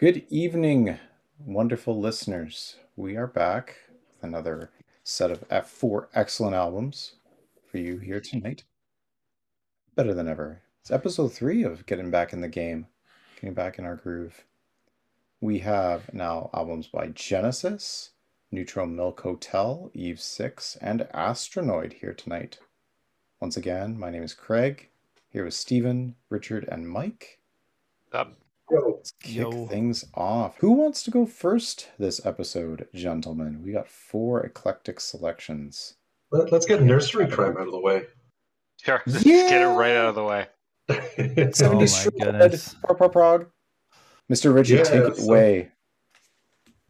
Good evening, wonderful listeners. We are back with another set of F4 excellent albums for you here tonight. Better than ever. It's episode three of Getting Back in the Game, getting back in our groove. We have now albums by Genesis, Neutral Milk Hotel, Eve 6, and Astronoid here tonight. Once again, my name is Craig, here with Stephen, Richard, and Mike. Up. Let's kick Yo. things off. Who wants to go first this episode, gentlemen? We got four eclectic selections. Let, us get Nursery Cryme out of the way. Sure. Just get it right out of the way. Oh 70s my shred, goodness. prog, prog, prog. Mr. Richie, Yeah, take it so- away.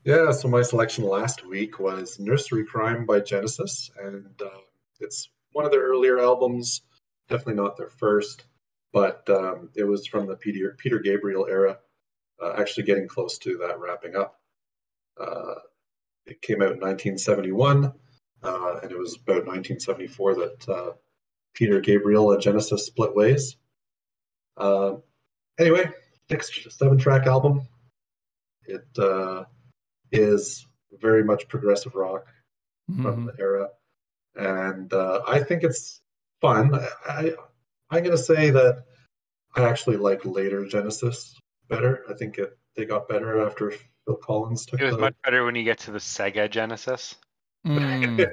yeah, so my selection last week was Nursery Cryme by Genesis, and uh, it's one of their earlier albums. Definitely not their first, but um, it was from the Peter Peter Gabriel era. Uh, actually, getting close to that wrapping up. Uh, it came out in 1971, uh, and it was about 1974 that uh, Peter Gabriel and Genesis split ways. Uh, anyway, six seven track album. It uh, is very much progressive rock from Mhm. the era, and uh, I think it's fun. I, I I'm gonna say that I actually like later Genesis better. I think it they got better after Phil Collins took It was the. much better when you get to the Sega Genesis. Mm.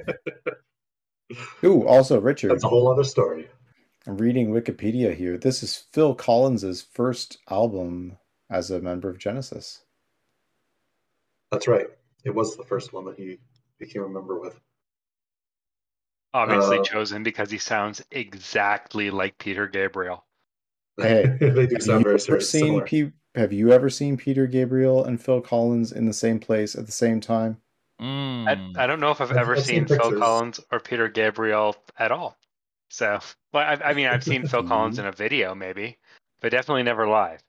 Ooh, also, Richard, That's a whole other story. I'm reading Wikipedia here. This is Phil Collins's first album as a member of Genesis. That's right. It was the first one that he became a member with. Obviously Uh, chosen because he sounds exactly like Peter Gabriel. Hey, they do Have sound you very ever similar. seen Pe- Have you ever seen Peter Gabriel and Phil Collins in the same place at the same time? Mm. I, I don't know if I've I've- ever I've seen seen Phil. Collins or Peter Gabriel at all. So, well, I, I mean, I've seen Phil Collins in a video maybe, but definitely never live.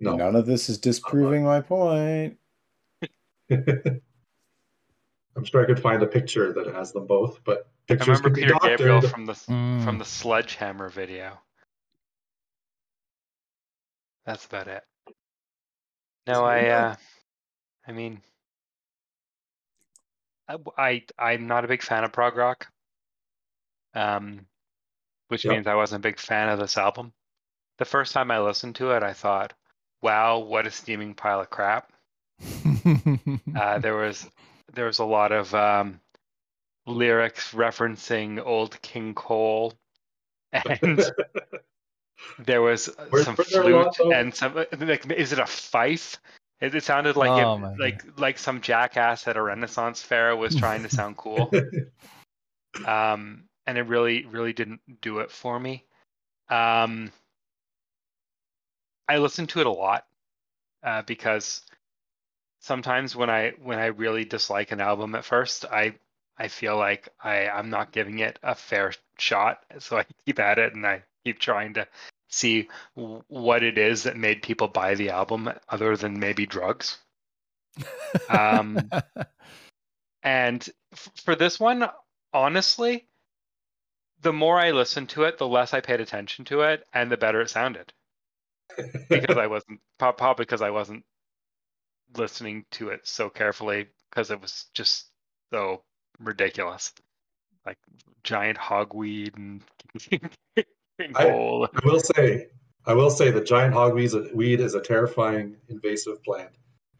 No. None of this is disproving my point. I'm sure I could find a picture that has them both, but I pictures could can be Peter Gabriel doctored. from the Mm. from the Sledgehammer video. That's about it. No, So, I yeah. uh I mean I, I am not a big fan of prog rock. Um which Yep. means I wasn't a big fan of this album. The first time I listened to it I thought, wow, what a steaming pile of crap. Uh, there was there was a lot of um, lyrics referencing old King Cole, and there was Where's- some where's there a lot, flute and some like is it a fife? It, it sounded like Oh it, my like like some jackass at a Renaissance fair was trying to sound cool. um, and it really really didn't do it for me. Um, I listened to it a lot uh, because sometimes when I when I really dislike an album at first, I I feel like I I'm not giving it a fair shot, so I keep at it and I keep trying to see what it is that made people buy the album other than maybe drugs. Um, And f- for this one, honestly, the more I listened to it, the less I paid attention to it, and the better it sounded. Because I wasn't, prob- probably because I wasn't listening to it so carefully, because it was just so ridiculous, like giant hogweed and King I- I will say, I will say, the giant hogweed is a, weed is a terrifying invasive plant,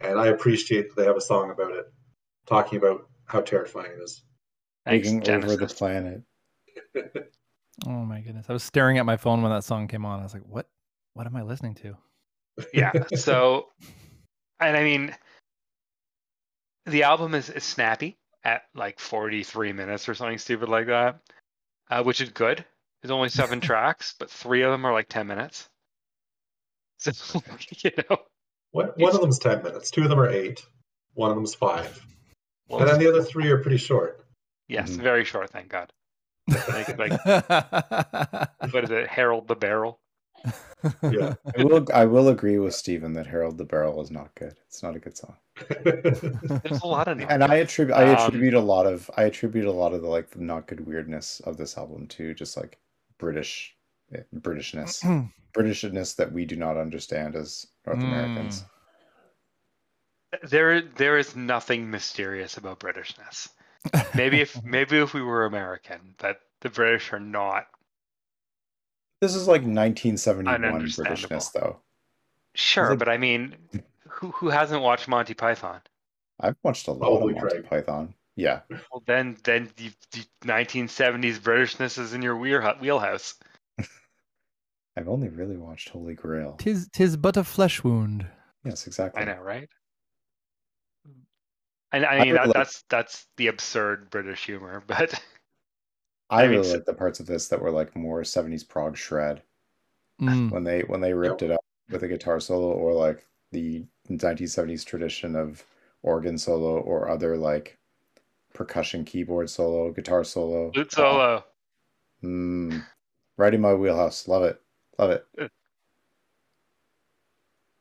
and I appreciate that they have a song about it, talking about how terrifying it is. Thanks, Taking over the planet. oh my goodness! I was staring at my phone when that song came on. I was like, "What? What am I listening to?" yeah so and i mean the album is, is snappy at like 43 minutes or something stupid like that uh, which is good. There's only seven tracks but three of them are like 10 minutes. So you know. One, one of them's ten minutes, two of them are eight, one of them's five, well, and then the other three are pretty short. yes Mhm. very short thank god. Like, like what is it? Harold the barrel Yeah. I will I will agree with Stephen that Harold the Barrel is not good. It's not a good song. there's a lot of And I attribute I Um, attribute a lot of I attribute a lot of the like the not good weirdness of this album to just like British eh, Britishness. Britishness that we do not understand as North Mm. Americans. there there is nothing mysterious about Britishness. Maybe if maybe if we were American, that the British are not This is like 1971 Britishness, though. sure, like- but I mean, who who hasn't watched Monty Python? I've watched a lot Probably of Monty Craig. Python. Yeah, Well, then then the, the 1970s Britishness is in your wheel- wheelhouse. I've only really watched Holy Grail. Tis tis but a flesh wound. Yes, exactly. I know, right? And I I mean would that, like- that's that's the absurd British humor, but I, I really so- like the parts of this that were like more 70s prog shred Mm. when they when they ripped it up with a guitar solo or like the 1970s tradition of organ solo or other like percussion keyboard solo, guitar solo. flute solo. Mm, right in my wheelhouse. Love it. Love it.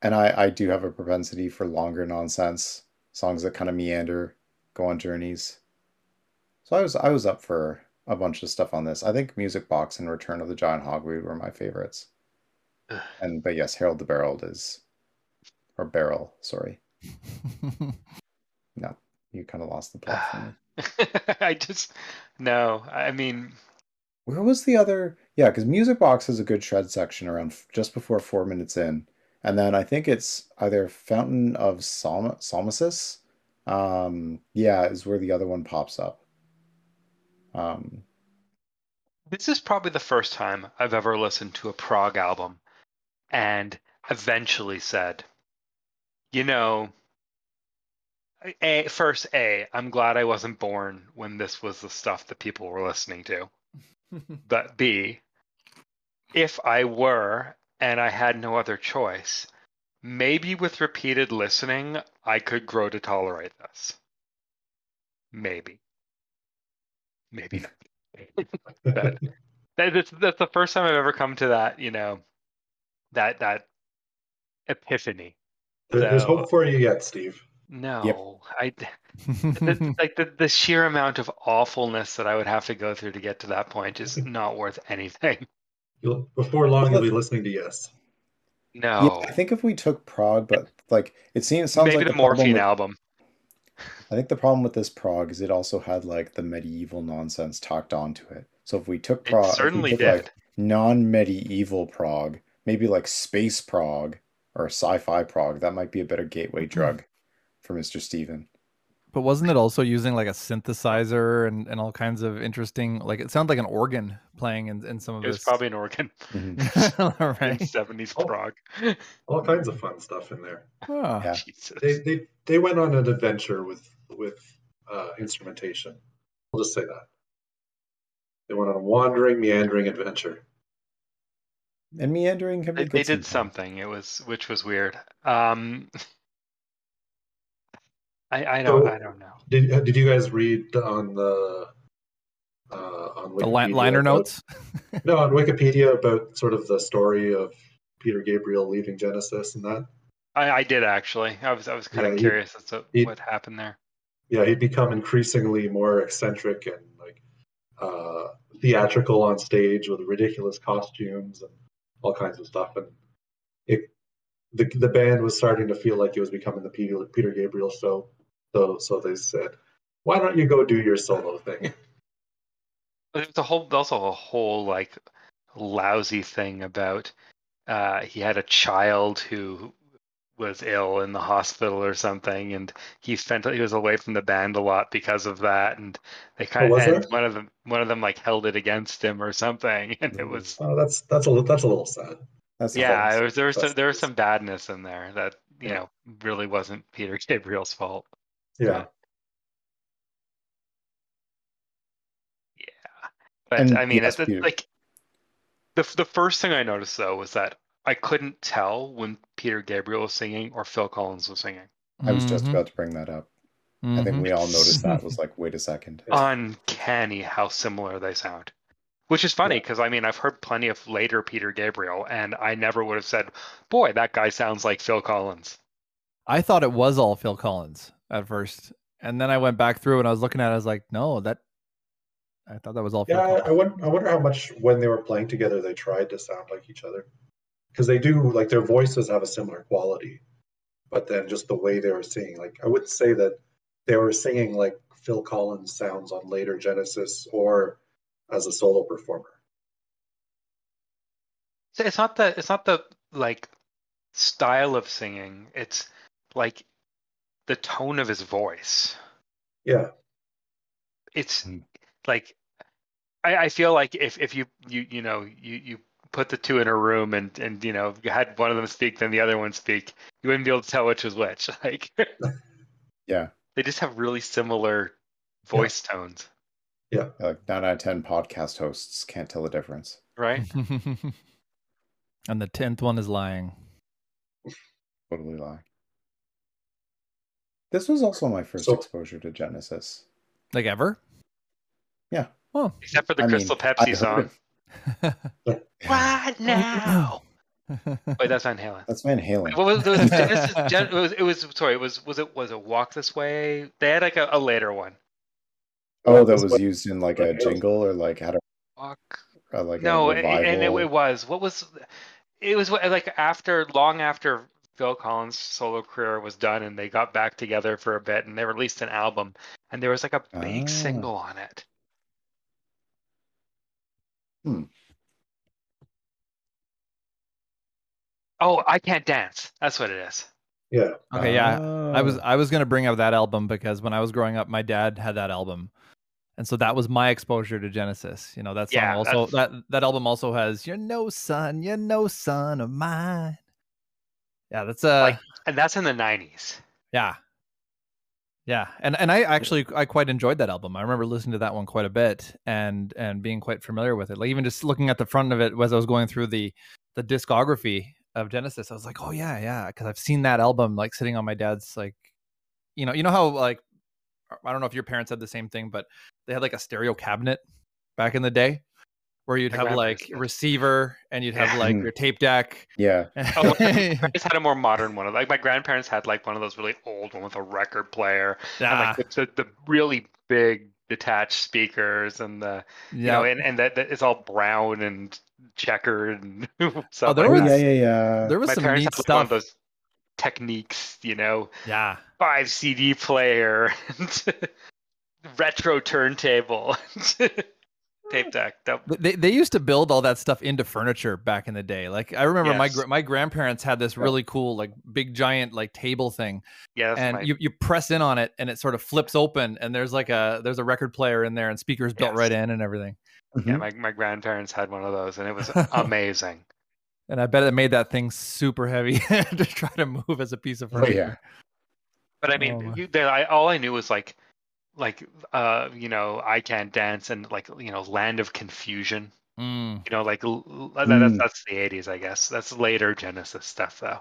And I, I do have a propensity for longer nonsense songs that kind of meander, go on journeys. So I was I was up for a bunch of stuff on this. I think Music Box and Return of the Giant Hogweed were my favorites. And but yes, Harold the Barrel is or Barrel, sorry. No, you kind of lost the plot for me. I just no. I mean, Where was the other? Yeah, because Music Box has a good shred section around f- just before four minutes in, and then I think it's either Fountain of Psalm Salmacis. Um, yeah, is where the other one pops up. Um, this is probably the first time I've ever listened to a prog album and eventually said, you know, a first a I'm glad I wasn't born when this was the stuff that people were listening to. But B, if I were and I had no other choice, maybe with repeated listening, I could grow to tolerate this. Maybe. Maybe not. But that, that's, that's the first time I've ever come to that, you know, that that epiphany. There- There's So- hope for you yet, Steve. No, I the, like the, the sheer amount of awfulness that I would have to go through to get to that point is not worth anything. You'll, before long, you'll be listening to Yes. No, yeah, I think if we took prog, but like it seems sounds maybe like the, the Morphine with- album. I think the problem with this prog is it also had like the medieval nonsense tacked onto it. So if we took prog, certainly took, did. like non-medieval prog, maybe like space prog or sci-fi prog, that might be a better gateway mm-hmm. drug for Mr. Steven. But wasn't it also using like a synthesizer and, and all kinds of interesting like it sounds like an organ playing in, in some of It was this. probably an organ Mhm. All right. 70s Oh. prog. All kinds of fun stuff in there. Oh. Yeah. Jesus. They they they went on an adventure with with uh, instrumentation. I'll just say that. They went on a wandering, meandering adventure. And meandering can be They, good they did sometimes. something. It was which was weird. Um, I I don't So- I don't know. Did uh, did you guys read on the uh, on The liner about- notes. No, on Wikipedia about sort of the story of Peter Gabriel leaving Genesis and that. I, I did actually. I was I was kind Yeah, of curious as to what happened there. Yeah, he'd become increasingly more eccentric and like uh, theatrical on stage with ridiculous costumes and all kinds of stuff. And it, the the band was starting to feel like it was becoming the Peter, Peter Gabriel show. So so they said, "Why don't you go do your solo thing?" There's a whole also a whole like lousy thing about uh, he had a child who was ill in the hospital or something, and he spent he was away from the band a lot because of that, and they kind Oh, of one of them one of them like held it against him or something, and it was Oh, that's that's a little that's a little sad. That's yeah, fun. it was, there was some, there was some badness in there that you Yeah. know really wasn't Peter Gabriel's fault. Yeah, Yeah, but And I mean, yes, it's, it's like the the first thing I noticed though was that I couldn't tell when Peter Gabriel was singing or Phil Collins was singing. I was just Mhm. about to bring that up. I think we all noticed that. Was like, wait a second. Uncanny how similar they sound. Which is funny Yeah. because I mean I've heard plenty of later Peter Gabriel, and I never would have said, "Boy, that guy sounds like Phil Collins." I thought it was all Phil Collins at first. And then I went back through and I was looking at it, I was like, no, that I thought that was all Phil yeah. I, Collins. I wonder I wonder how much when they were playing together they tried to sound like each other because they do like their voices have a similar quality, but then just the way they were singing. Like I wouldn't say that they were singing like Phil Collins sounds on later Genesis or as a solo performer. So It's not the it's not the like style of singing. It's like the tone of his voice. Yeah, It's Hmm. like I, I feel like if, if you, you you know you, you put the two in a room and and you know you had one of them speak then the other one speak you wouldn't be able to tell which was which like Yeah. they just have really similar voice tones Yeah. Like nine out of ten podcast hosts can't tell the difference. right and the tenth one is lying. Totally lie. This was also my first So- exposure to Genesis. Like ever? Yeah. Oh. except for the I Crystal I Pepsi song of- what now wait that's Van Halen That's Van Halen. what was, there was Genesis, Gen, it was it was sorry it was was it was it Walk This Way they had like a, a later one Oh, that was used in like a jingle or like had a Walk uh, like no, a and, and it, it was what was it was like after long after Phil Collins' solo career was done, and they got back together for a bit, and they released an album, and there was like a big Ah. single on it. Hmm. Oh, I can't dance. That's what it is. yeah. Okay, yeah. I was Oh. I was gonna bring up that album because when I was growing up, my dad had that album, and so that was my exposure to Genesis. You know, that song Yeah, also that's- that that album also has "You're No Son, You're No Son of Mine." Yeah, that's uh, Like- And that's in the '90s. yeah, yeah, and and I actually I quite enjoyed that album. I remember listening to that one quite a bit and and being quite familiar with it. Like even just looking at the front of it as I was going through the the discography of Genesis, I was like, oh yeah, yeah, because I've seen that album like sitting on my dad's like, you know, you know how like I don't know if your parents had the same thing, but they had like a stereo cabinet back in the day where you'd have like a receiver and you'd have like Mhm. your tape deck. Yeah. Oh, my parents had a more modern one. Like my grandparents had like one of those really old one with a record player yeah, like the, the, the really big detached speakers and the you yeah. know, and, and that, that it's all brown and checkered and stuff Oh, there like Oh was- that. yeah, yeah, yeah. there was My some parents neat had like, one of stuff. those Technics, you know, Yeah, five CD player, and retro turntable, tape deck. That, They they used to build all that stuff into furniture back in the day. Like I remember my Yes. gra- my grandparents had this really cool like big giant like table thing, yeah, and my, you, you press in on it and it sort of flips open and there's like a there's a record player in there and speakers built Yes. right in and everything. yeah, Mhm. my, my grandparents had one of those, and it was amazing. And I bet it made that thing super heavy to try to move as a piece of Oh furniture. yeah. But I Oh, mean, my. you, there, I, all I knew was like, like, uh, you know, I can't dance and like, you know, Land of Confusion. Mm. You know, like l- l- that, that's Mm. that's the '80s, I guess. That's later Genesis stuff, though.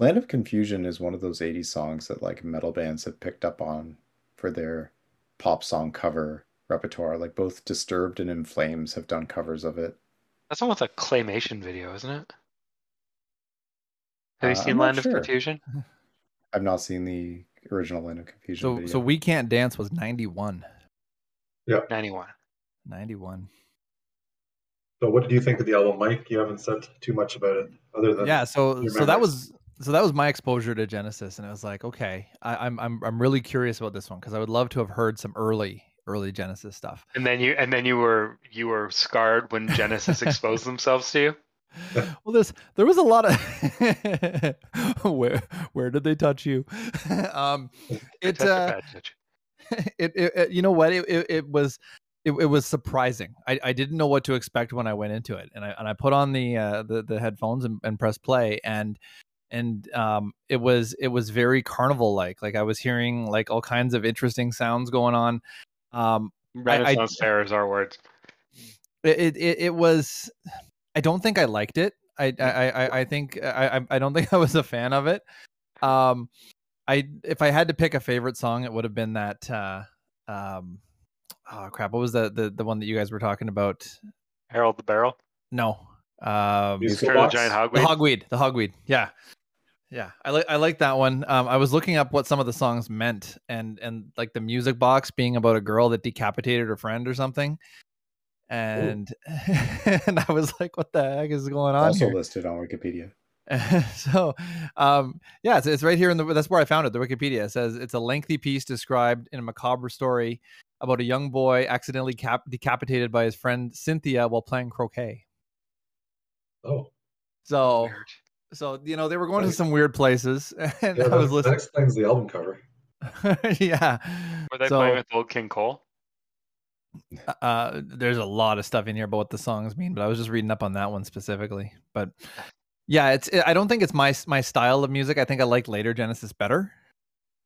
Land of Confusion is one of those 80s songs that like metal bands have picked up on for their pop song cover repertoire. Like both Disturbed and In Flames have done covers of it. That's almost a claymation video, isn't it? Have you Uh, seen I'm Land of sure. Confusion? I've not seen the original Land of Confusion So video. so we can't dance was 91. '91. 91. So what did you think of the album, Mike? You haven't said too much about it, other than yeah so your so that was so that was my exposure to genesis and it was like okay I, i'm i'm i'm really curious about this one because i would love to have heard some early early genesis stuff And then you and then you were you were scarred when Genesis exposed themselves to you. well this there was a lot of where where did they touch you? Um it uh it, it, it- you know what? It, it, it was it, it was surprising. I, I didn't know what to expect when i went into it and i and i put on the uh the, the headphones and, and pressed play and and um it was it was very carnival like like i was hearing like all kinds of interesting sounds going on. Um Renaissance fair is our word. it it, it was i don't think i liked it. I i i, I think I, I i don't think i was a fan of it. Um i if i had to pick a favorite song it would have been that uh um oh crap. What was the the, the one that you guys were talking about? Harold the Barrel. no. Um Musical Turn the Box? giant the hogweed. hogweed the hogweed. Yeah. Yeah. I like i like that one. Um i was looking up what some of the songs meant and and like the music box being about a girl that decapitated her friend or something and and i was like what the heck is going on also here listed on Wikipedia. so um, yeah, it's, it's right here in the that's where I found it. The Wikipedia it says it's a lengthy piece described in a macabre story about a young boy accidentally cap- decapitated by his friend Cynthia while playing croquet. Oh, So Weird. so you know they were going to some weird places, and yeah, I was that, that explains the album cover. yeah. Were they so, playing with old King Cole? Uh there's a lot of stuff in here about what the songs mean but i was just reading up on that one specifically. But yeah it's i don't think it's my my style of music. I think i like later genesis better.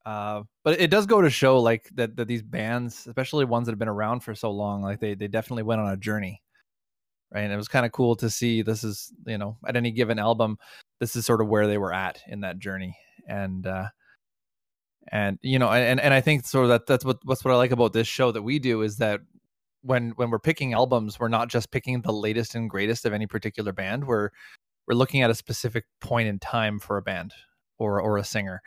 Uh but it does go to show like that that these bands especially ones that have been around for so long like they they definitely went on a journey right? And it was kind of cool to see this is you know at any given album this is sort of where they were at in that journey. And uh and you know and and i think sort of that that's what what's what i like about this show that we do is that when when we're picking albums we're not just picking the latest and greatest of any particular band we're we're looking at a specific point in time for a band or or a singer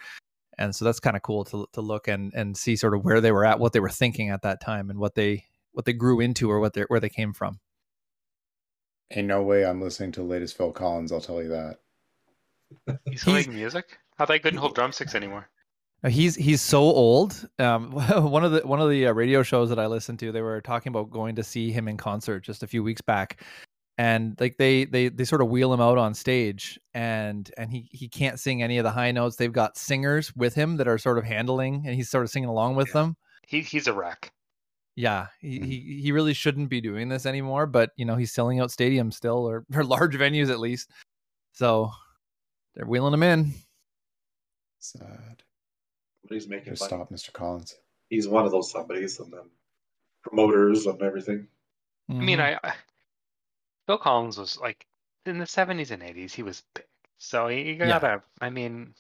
and so that's kind of cool to to look and and see sort of where they were at what they were thinking at that time and what they what they grew into or what they where they came from Ain't no way I'm listening to the latest Phil Collins, I'll tell you that. He's playing music. I thought he couldn't hold drumsticks anymore. He's he's so old. Um, one of the one of the uh, radio shows that I listened to, they were talking about going to see him in concert just a few weeks back, and like they they they sort of wheel him out on stage, and and he he can't sing any of the high notes. They've got singers with him that are sort of handling, and he's sort of singing along with Yeah. them. He he's a wreck. Yeah, he, Mhm. he he really shouldn't be doing this anymore, but you know he's selling out stadiums still, or or large venues at least. So they're wheeling him in. Sad. But he's making Just money. stop, Mr. Collins. He's one of those somebodies, and then promoters and everything. I mean. I, I Phil Collins was like in the seventies and eighties. He was big, so you, you Yeah. gotta. I mean,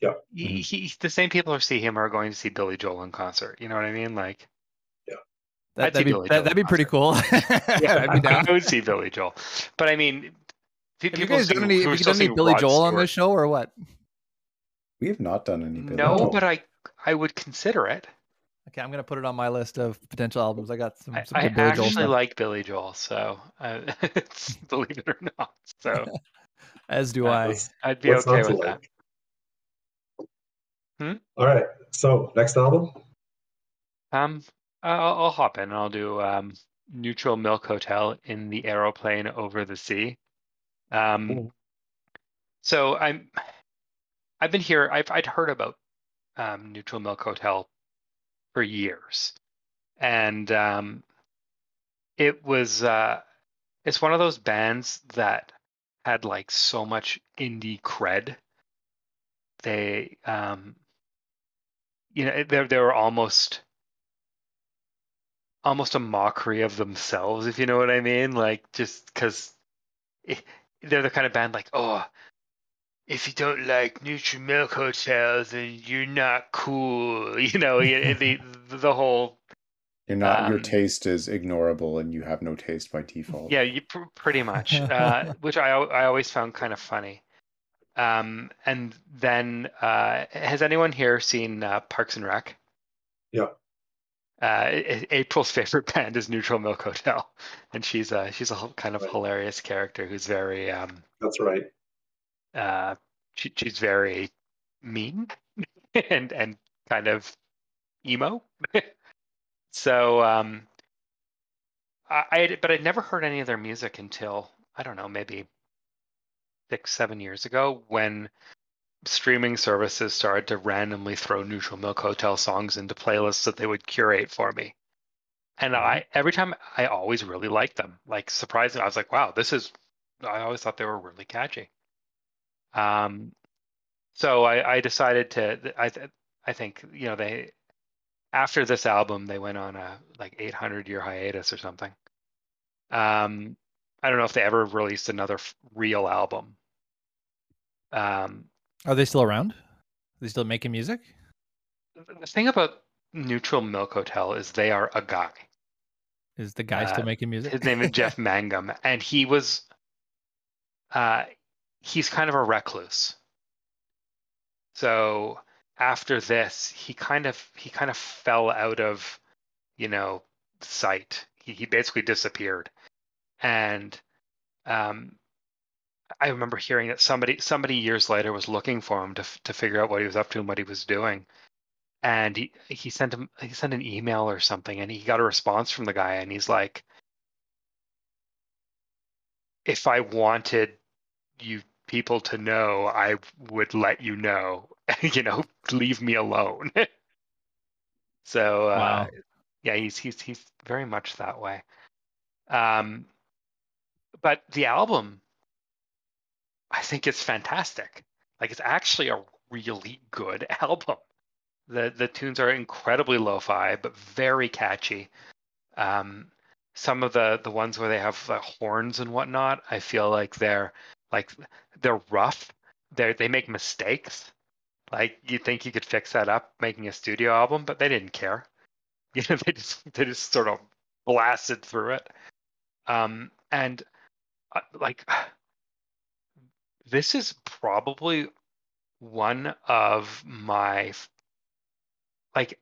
Yeah. He, mm-hmm. he, the same people who see him are going to see Billy Joel in concert. You know what I mean? Like, that, I'd that'd be that, that'd be pretty cool. yeah, I'd be down. I would see Billy Joel. But I mean, pe- Have you guys sing- done any? Have you done any Billy Rod Joel on Stewart. this show or what? We have not done any Billy No, Joel. but I I would consider it. Okay, I'm gonna put it on my list of potential albums. I got some. I, some I good Billy Joel actually stuff, like Billy Joel, so uh, it's, believe it or not. So as do I. What's- I'd be what's okay not to with that. Hmm? All right. So next album. Um, I'll, I'll hop in. and I'll do um, Neutral Milk Hotel in the aeroplane over the sea. Um, Cool. so I'm, I've been here. I've I'd heard about um, Neutral Milk Hotel for years, and um, it was uh, it's one of those bands that had like so much indie cred. They um, you know they they were almost almost a mockery of themselves, if you know what I mean. Like just because they're the kind of band like, oh, if you don't like Neutral Milk Hotels, then you're not cool. You know, the the whole You're not. your um, taste is ignorable, and you have no taste by default. yeah, you pr- pretty much, uh, which I I always found kind of funny. Um, and then uh, has anyone here seen uh, Parks and Rec? Yeah. Uh, April's favorite band is Neutral Milk Hotel, and she's a she's a kind of Right. hilarious character who's very um That's right. Uh she, she's very mean and and kind of emo. so um I, I but I'd never heard any of their music until I don't know maybe six seven years ago when streaming services started to randomly throw Neutral Milk Hotel songs into playlists that they would curate for me. And I every time I always really liked them. Like surprisingly, I was like, wow, this is I always thought they were really catchy. Um so I, I decided to I th- I think, you know, they after this album they went on a like 800 year hiatus or something. Um I don't know if they ever released another f- real album. Um Are they still around? Are they still making music? the thing about Neutral Milk Hotel is they are a guy. Is the guy still Uh, making music? His name is Jeff Mangum, and he was, uh, he's kind of a recluse. So after this, he kind of he kind of fell out of, you know, sight. He he basically disappeared, and um, I remember hearing that somebody somebody years later was looking for him to to figure out what he was up to and what he was doing, and he he sent him he sent an email or something, and he got a response from the guy, and he's like, if I wanted you people to know, I would let you know. you know, leave me alone. so uh, Wow. yeah, he's he's he's very much that way. Um, but the album, I think it's fantastic. Like it's actually a really good album. The the tunes are incredibly lo-fi, but very catchy. Um, some of the the ones where they have the horns and whatnot, I feel like they're like they're rough. They they make mistakes. Like you think you could fix that up making a studio album, but they didn't care. You know, they just they just sort of blasted through it. Um, and uh, like this is probably one of my like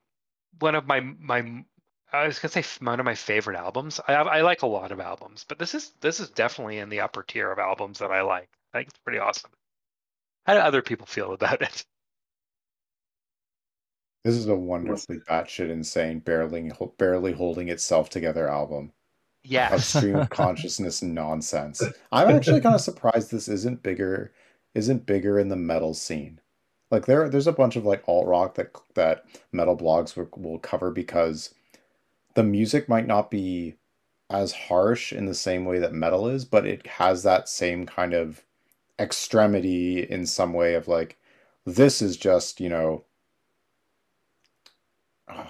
one of my my I was gonna say one of my favorite albums. I I like a lot of albums, but this is this is definitely in the upper tier of albums that I like. I think it's pretty awesome. How do other people feel about it? This is a wonderfully batshit insane, barely barely holding itself together album. Yeah, Yes. stream of consciousness nonsense. I'm actually kind of surprised this isn't bigger isn't bigger in the metal scene. Like there there's a bunch of like alt rock that that metal blogs will, will cover because the music might not be as harsh in the same way that metal is, but it has that same kind of extremity in some way of like this is just, you know, ugh,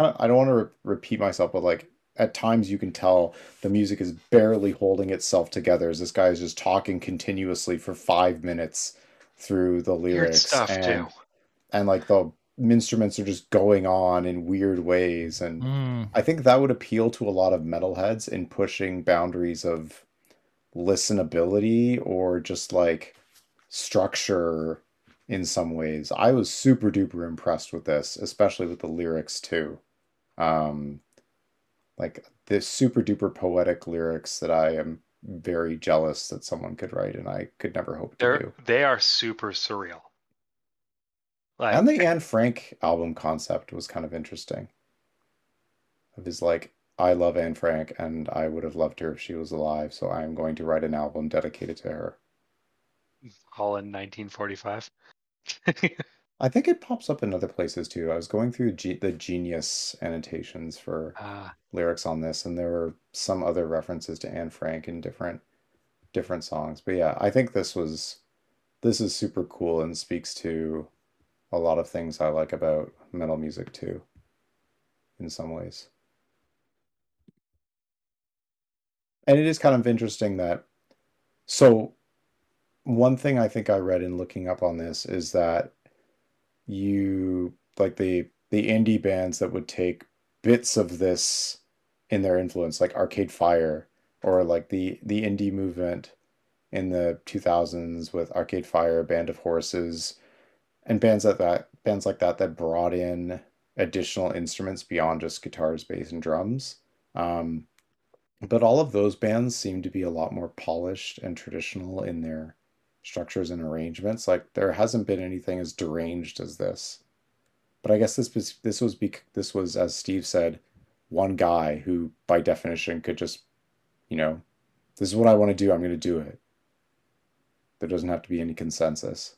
I don't want to re repeat myself, but like at times you can tell the music is barely holding itself together as this guy is just talking continuously for five minutes through the lyrics stuff and too. and like the instruments are just going on in weird ways and Mm. I think that would appeal to a lot of metalheads in pushing boundaries of listenability or just like structure in some ways. I was super duper impressed with this, especially with the lyrics too. Um, like this super duper poetic lyrics that I am very jealous that someone could write and I could never hope to They're do. they are super surreal. Like And the Anne Frank album concept was kind of interesting. Of his like, I love Anne Frank and I would have loved her if she was alive, so I am going to write an album dedicated to her. all in 1945. I think it pops up in other places too. I was going through Ge the Genius annotations for uh, lyrics on this, and there were some other references to Anne Frank in different different songs. But yeah, I think this was this is super cool and speaks to a lot of things I like about metal music too, in some ways. And it is kind of interesting that so one thing I think I read in looking up on this is that you like the the indie bands that would take bits of this in their influence, like Arcade Fire, or like the the indie movement in the 2000s with Arcade Fire, Band of Horses, and bands like that, bands like that that brought in additional instruments beyond just guitars, bass, and drums. Um, but all of those bands seem to be a lot more polished and traditional in their structures and arrangements. Like there hasn't been anything as deranged as this. But I guess this was this was bec this was, as Steve said, one guy who by definition could just, you know, this is what I want to do, I'm going to do it. There doesn't have to be any consensus.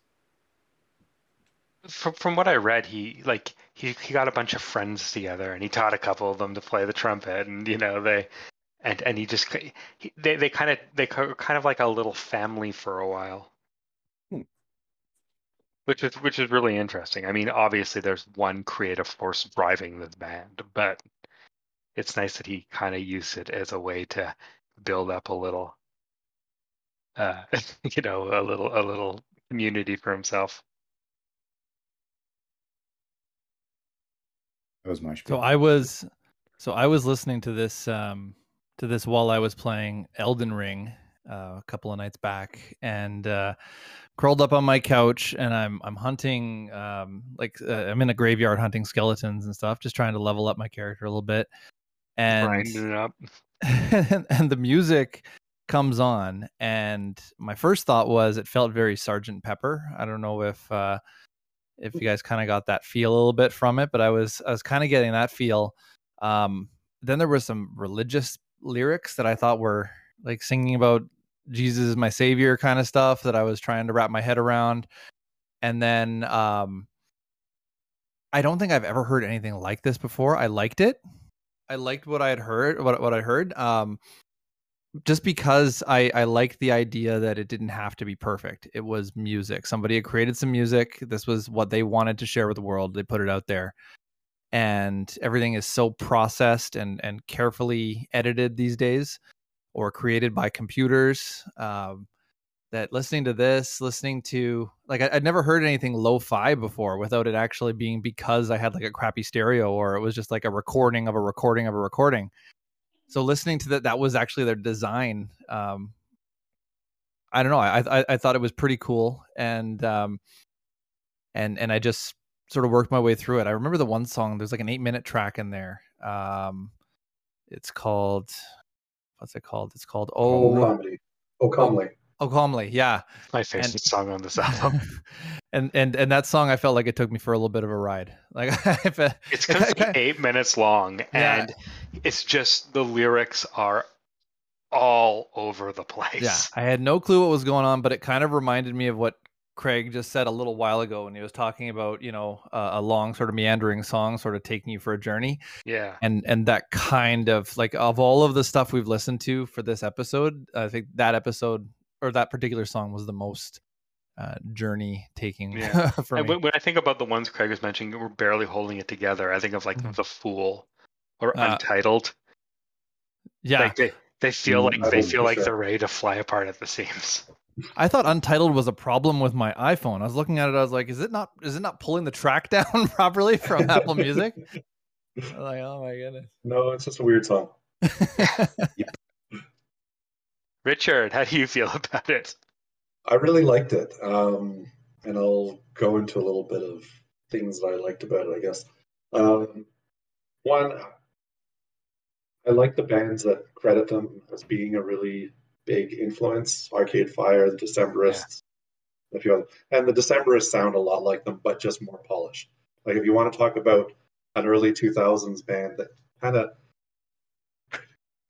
From from what I read, he like he he got a bunch of friends together and he taught a couple of them to play the trumpet, and you know they and and he just he, they they kind of they were kind of like a little family for a while. Hmm. Which is which is really interesting. I mean, obviously there's one creative force driving the band, but it's nice that he kind of used it as a way to build up a little, uh, you know, a little a little community for himself. That was my spiel. So. I was, so I was listening to this, um, to this while I was playing Elden Ring uh, a couple of nights back, and uh, curled up on my couch, and I'm I'm hunting, um, like uh, I'm in a graveyard hunting skeletons and stuff, just trying to level up my character a little bit, and grinding it up. and, and the music comes on, and my first thought was it felt very Sergeant Pepper. I don't know if uh, if you guys kind of got that feel a little bit from it, but I was I was kind of getting that feel. Um, then there was some religious lyrics that I thought were like singing about Jesus is my savior kind of stuff that I was trying to wrap my head around. And then um, I don't think I've ever heard anything like this before. I liked it. I liked what I had heard, what what I heard. Um, just because I I liked the idea that it didn't have to be perfect. It was music. Somebody had created some music. This was what they wanted to share with the world. They put it out there, and everything is so processed and and carefully edited these days, or created by computers. Um, that listening to this, listening to like I, would never heard anything lo-fi before without it actually being because I had like a crappy stereo or it was just like a recording of a recording of a recording. So listening to that, that was actually their design. Um, I don't know. I, I I thought it was pretty cool, and um, and and I just sort of worked my way through it. I remember the one song. There's like an eight minute track in there. Um, it's called what's it called? It's called Oh, oh Comedy. Oh, Calmly. Oh, calmly, yeah. My favorite and, song on this album. and and and that song, I felt like it took me for a little bit of a ride. Like it's it's eight minutes long, yeah. and it's just the lyrics are all over the place. Yeah, I had no clue what was going on, but it kind of reminded me of what Craig just said a little while ago when he was talking about you know uh, a long sort of meandering song, sort of taking you for a journey. Yeah, and and that kind of like of all of the stuff we've listened to for this episode, I think that episode or that particular song was the most uh, journey taking yeah. for me. When, when I think about the ones Craig was mentioning, we're barely holding it together. I think of like mm-hmm. the Fool or uh, Untitled. Yeah, like they they feel like they feel like sure. they're ready to fly apart at the seams. I thought Untitled was a problem with my iPhone. I was looking at it. I was like, "Is it not? Is it not pulling the track down properly from Apple Music?" like, oh my goodness. No, it's just a weird song. yep. Richard, how do you feel about it? I really liked it. Um, and I'll go into a little bit of things that I liked about it, I guess. Um, one, I like the bands that credit them as being a really big influence. Arcade Fire, the Decemberists, yeah. a few other, and the Decemberists sound a lot like them, but just more polished. Like if you want to talk about an early 2000s band that kind of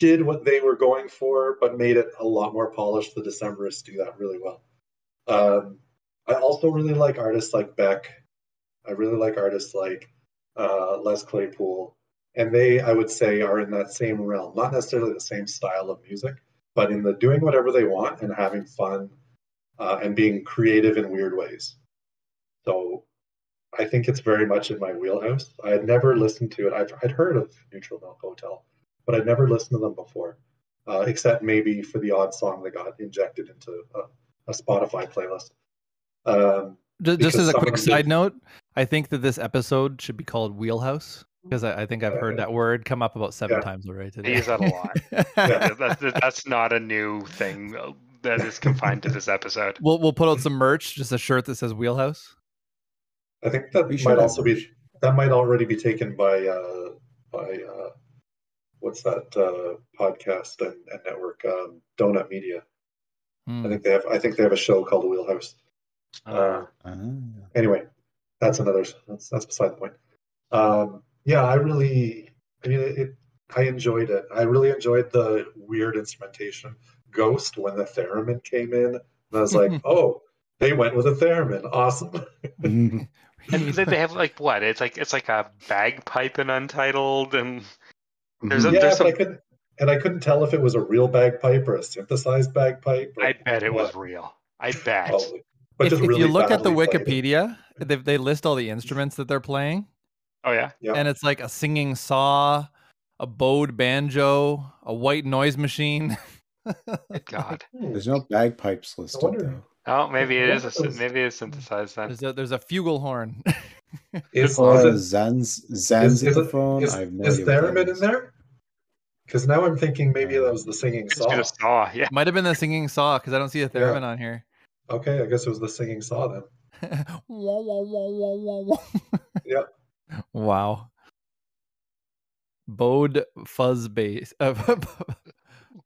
did what they were going for, but made it a lot more polished. The Decemberists do that really well. Um, I also really like artists like Beck. I really like artists like uh, Les Claypool. And they, I would say, are in that same realm. Not necessarily the same style of music, but in the doing whatever they want and having fun uh, and being creative in weird ways. So I think it's very much in my wheelhouse. I had never listened to it. I'd, I'd heard of Neutral Milk Hotel, but I'd never listened to them before, uh, except maybe for the odd song that got injected into a, a Spotify playlist. Um, just, as a quick side note, I think that this episode should be called Wheelhouse because I, I, think I've heard that word come up about seven yeah. times already today. I use that a lot. yeah. that's, that's not a new thing that is confined to this episode. We'll we'll put out some merch, just a shirt that says Wheelhouse. I think that we might also be that might already be taken by uh, by uh, what's that uh, podcast and, and network um, Donut Media. Hmm. I think they have. I think they have a show called The Wheelhouse. Uh, uh, anyway, that's another. That's that's beside the point. Um, yeah, I really. I mean, it, it, I enjoyed it. I really enjoyed the weird instrumentation. Ghost when the theremin came in, and I was like, oh, they went with a theremin. Awesome. and they have like what? It's like it's like a bagpipe and Untitled, and there's a, mm-hmm. yeah, there's some... I couldn't, and I couldn't tell if it was a real bagpipe or a synthesized bagpipe. I bet it what. was real. I bet. But if, if you look at the Wikipedia, they, they list all the instruments that they're playing. Oh yeah, yeah. And it's like a singing saw, a bowed banjo, a white noise machine. God, hmm. there's no bagpipes listed though. Oh, maybe it is a maybe it's synthesized then. There's a, there's a flugelhorn. Is, is it Zanz Zanziphone? Is, is, no is theremin in there? Because now I'm thinking maybe that was the singing saw. saw, yeah. Might have been the singing saw because I don't see a theremin yeah. on here. Okay, I guess it was the singing saw then. yep. Wow. Bowed fuzz bass. Uh,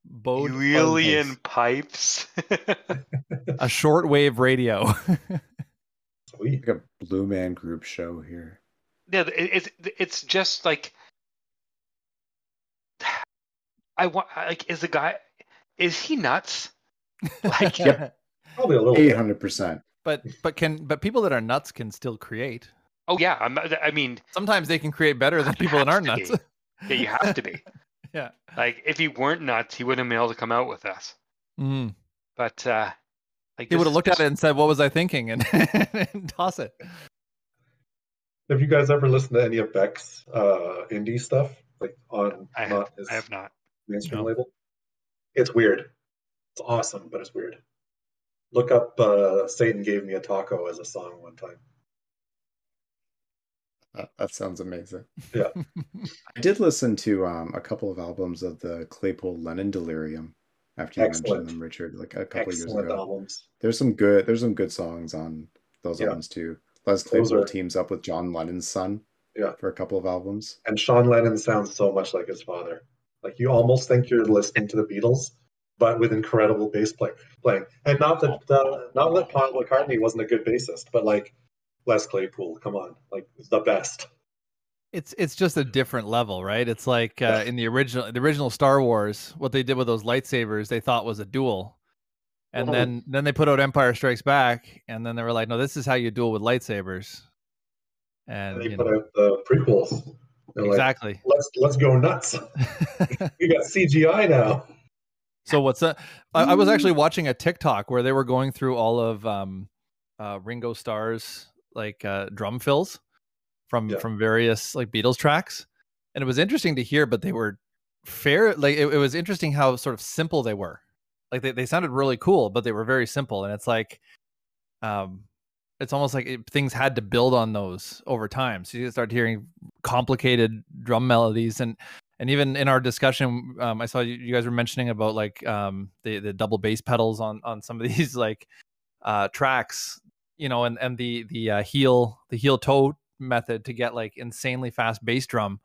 Bode Julian pipes. a shortwave radio. Sweet. Like a Blue Man Group show here. yeah, it- it's it's just like I want like is the guy is he nuts? Like Yep. Probably a little. Eight bit. hundred percent. but but can but people that are nuts can still create. oh yeah, I'm, I mean Sometimes they can create better than people that aren't nuts. to yeah, you have to be. yeah. Like if he weren't nuts, he wouldn't have been able to come out with us. Mm. But uh like He would have looked at it and said, "What was I thinking?" and, and toss it. Have you guys ever listened to any of Beck's uh, indie stuff, like on I have, not his I have not. mainstream No. label? It's weird. It's awesome, but it's weird. Look up uh, "Satan Gave Me a Taco" as a song one time. That, that sounds amazing. Yeah. I did listen to um, a couple of albums of the Claypool Lennon Delirium after you Excellent. mentioned them, Richard, like a couple years ago. albums. There's some good there's some good songs on those Yeah. albums too. Les Claypool are- teams up with John Lennon's son Yeah. for a couple of albums. And Sean Lennon sounds so much like his father. Like you almost think you're listening to the Beatles, but with incredible bass play, playing. And not that uh, not that Paul McCartney wasn't a good bassist, but like Les Claypool, come on, like the best. It's it's just a different level, right? It's like uh, in the original the original Star Wars, what they did with those lightsabers, they thought was a duel, and then then they put out Empire Strikes Back, and then they were like, no, this is how you duel with lightsabers, and And they you put know, out the prequels. They're like, exactly. let's let's go nuts. We got CGI now. so what's that? I, I was actually watching a TikTok where they were going through all of um, uh, Ringo Starr's like uh, drum fills from Yeah. from various like Beatles tracks, and it was interesting to hear. But they were fair. Like it, it was interesting how sort of simple they were. Like they, they sounded really cool, but they were very simple. And it's like, um, it's almost like it, things had to build on those over time. So you start hearing complicated drum melodies and and even in our discussion, um, I saw you, you guys were mentioning about like um, the the double bass pedals on on some of these like uh, tracks, you know, and and the the uh, heel the heel toe method to get like insanely fast bass drum.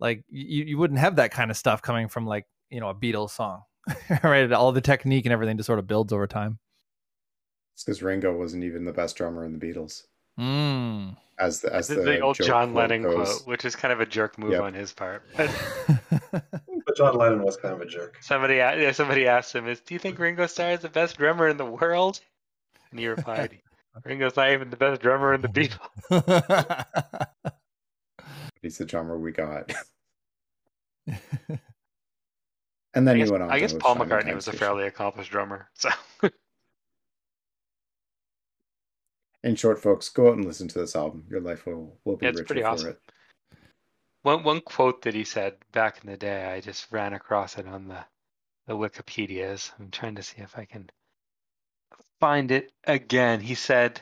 Like you you wouldn't have that kind of stuff coming from like you know a Beatles song, right? All the technique and everything just sort of builds over time. It's because Ringo wasn't even the best drummer in the Beatles. Mm. As the as The, the, the old John Lennon goes. quote, which is kind of a jerk move Yep. on his part. But But John Lennon was kind of a jerk. somebody a- yeah, somebody asked him, "Is do you think Ringo Starr is the best drummer in the world?" And he replied, "Ringo's not even the best drummer in the oh. Beatles." He's the drummer we got. and then I he went on. I guess Paul McCartney was a fairly accomplished drummer. So In short, folks, go out and listen to this album. Your life will will be Yeah, it's richer pretty for awesome. it. one one quote that he said back in the day, I just ran across it on the the Wikipedia's. I'm trying to see if I can find it again. He said,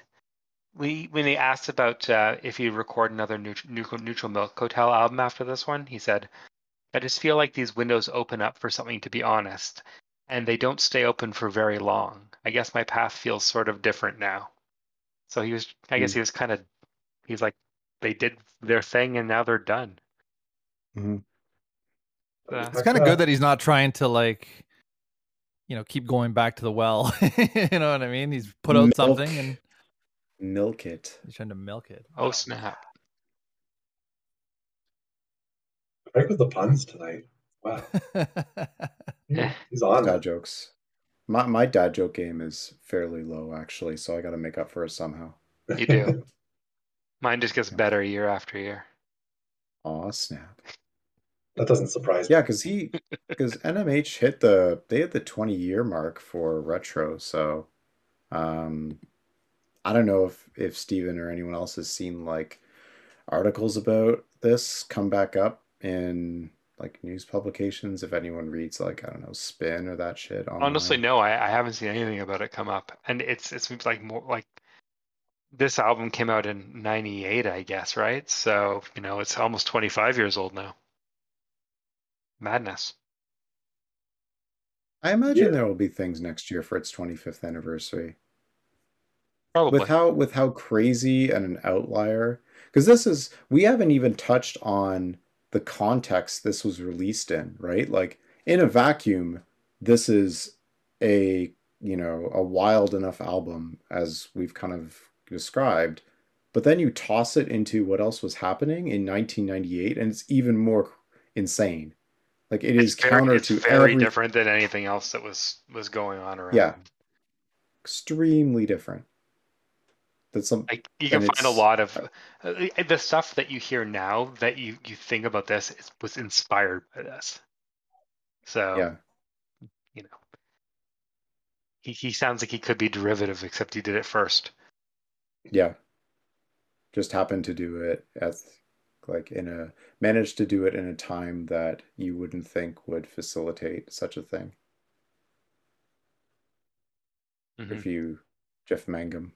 we when he asked about uh, if he'd record another neutral, neutral, neutral Milk Hotel album after this one, he said, "I just feel like these windows open up for something to be honest, and they don't stay open for very long. I guess my path feels sort of different now." So he was, I guess Hmm. he was kind of, he's like, they did their thing and now they're done. Mhm. Uh, it's kind of good that he's not trying to like you know keep going back to the well you know what i mean he's put out Milk. something and Milk it. he's trying to milk it Oh snap! Break with the puns tonight. Wow, he's on Dad jokes. My my dad joke game is fairly low actually, so I got to make up for it somehow. You do. Mine just gets better year after year. Aw, snap. That doesn't surprise me. Yeah, because he because NMH hit the they hit the 20 year mark for retro, so um I don't know if if Steven or anyone else has seen like articles about this come back up in like news publications if anyone reads like I don't know Spin or that shit online. Honestly, no, I, I haven't seen anything about it come up, and it's it seems like more like this album came out in '98, I guess, right? So you know, it's almost 25 years old now. Madness. I imagine Yeah. there will be things next year for its 25th anniversary. Probably. with how with how crazy and an outlier because this is we haven't even touched on the context this was released in right like in a vacuum this is a you know a wild enough album as we've kind of described but then you toss it into what else was happening in 1998 and it's even more insane like it is It's very, counter it's to very every, different than anything else that was was going on around. Yeah. extremely different that's some Like you can find a lot of uh, the stuff that you hear now that you you think about this is, was inspired by this. So yeah you know, he he sounds like he could be derivative, except he did it first. Yeah. Just happened to do it at like in a managed to do it in a time that you wouldn't think would facilitate such a thing. Mhm. Good for you, Jeff Mangum.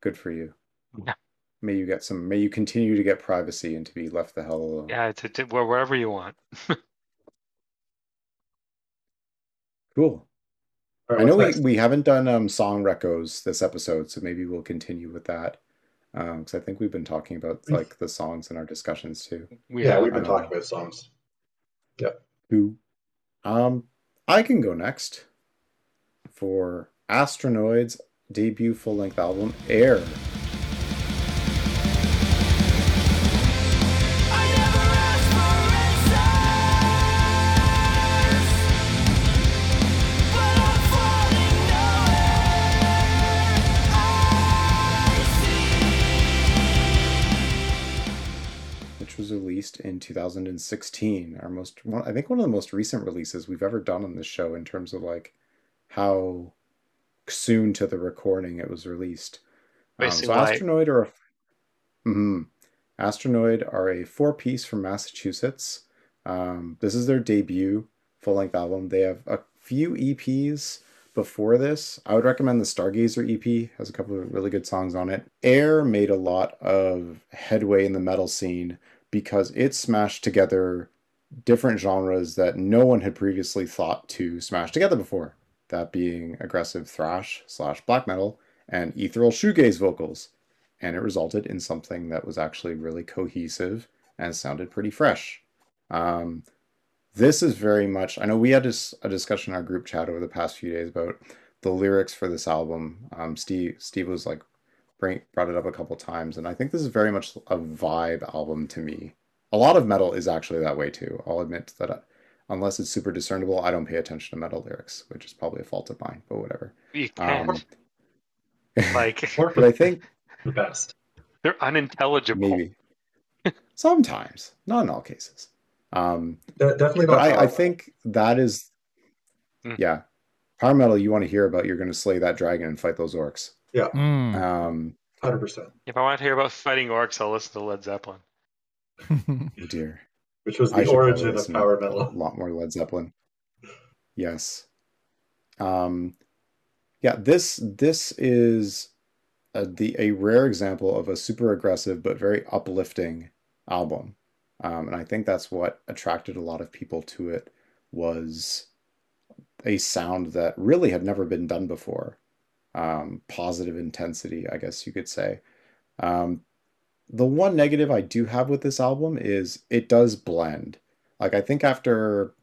Good for you. Yeah. May you get some may you continue to get privacy and to be left the hell alone. Yeah, to, to wherever you want. Cool. All right, I know we, next? we haven't done um song recos this episode, so maybe we'll continue with that. Um, because I think we've been talking about like the songs in our discussions too. We yeah, have- we've been um, talking about songs. Yeah. Who? Um, I can go next for Astronoid's debut full length album, Air. In 2016. Our most, one, I think, one of the most recent releases we've ever done on this show in terms of like how soon to the recording it was released. Um, so like- Astronoid are, a, Mhm. Astronoid are a four-piece from Massachusetts. Um, this is their debut full-length album. They have a few EPs before this. I would recommend the Stargazer EP. Has a couple of really good songs on it. Air made a lot of headway in the metal scene because it smashed together different genres that no one had previously thought to smash together before. That being aggressive thrash slash black metal and ethereal shoegaze vocals. And it resulted in something that was actually really cohesive and sounded pretty fresh. Um, this is very much, I know we had this, a discussion in our group chat over the past few days about the lyrics for this album. Um, Steve, Steve was like, bring, brought it up a couple times, and I think this is very much a vibe album to me. A lot of metal is actually that way too. I'll admit that I, unless it's super discernible, I don't pay attention to metal lyrics, which is probably a fault of mine, but whatever. you can Um, like but I think the best. they're unintelligible. maybe sometimes, not in all cases. Um, De- definitely but not. I, I think that is, Mm. yeah, power metal. You want to hear about? You're going to slay that dragon and fight those orcs. Mm. Um, hundred percent. If I want to hear about fighting orcs, I'll listen to Led Zeppelin. oh dear. Which was the should probably origin of power metal. A lot more Led Zeppelin. Yes. Um, yeah, this this is a, the a rare example of a super aggressive but very uplifting album, um, and I think that's what attracted a lot of people to it was a sound that really had never been done before. Um, positive intensity, I guess you could say. Um, the one negative I do have with this album is it does blend. Like I think after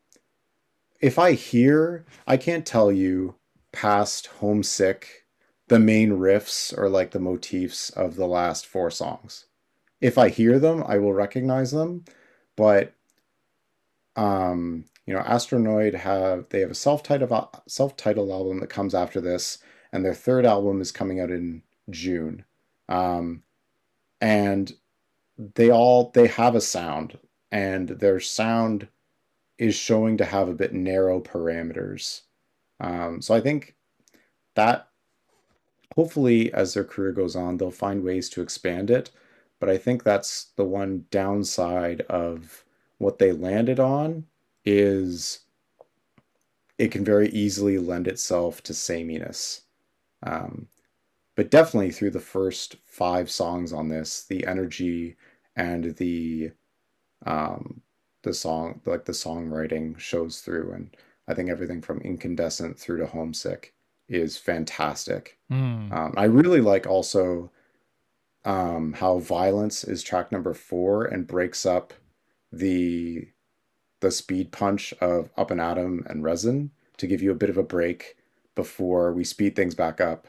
if I hear, I can't tell you past Homesick the main riffs or like the motifs of the last four songs. If I hear them, I will recognize them, but um you know Astronoid have they have a self-titled self-titled album that comes after this and their third album is coming out in June. Um and they all they have a sound and their sound is showing to have a bit narrow parameters. Um, so i think that hopefully as their career goes on they'll find ways to expand it. But i think that's the one downside of what they landed on is it can very easily lend itself to sameness um, but definitely through the first five songs on this the energy and the um the song like the songwriting shows through and i think everything from incandescent through to homesick is fantastic Mm. um, i really like also um how violence is track number four and breaks up the the speed punch of up and atom and resin to give you a bit of a break before we speed things back up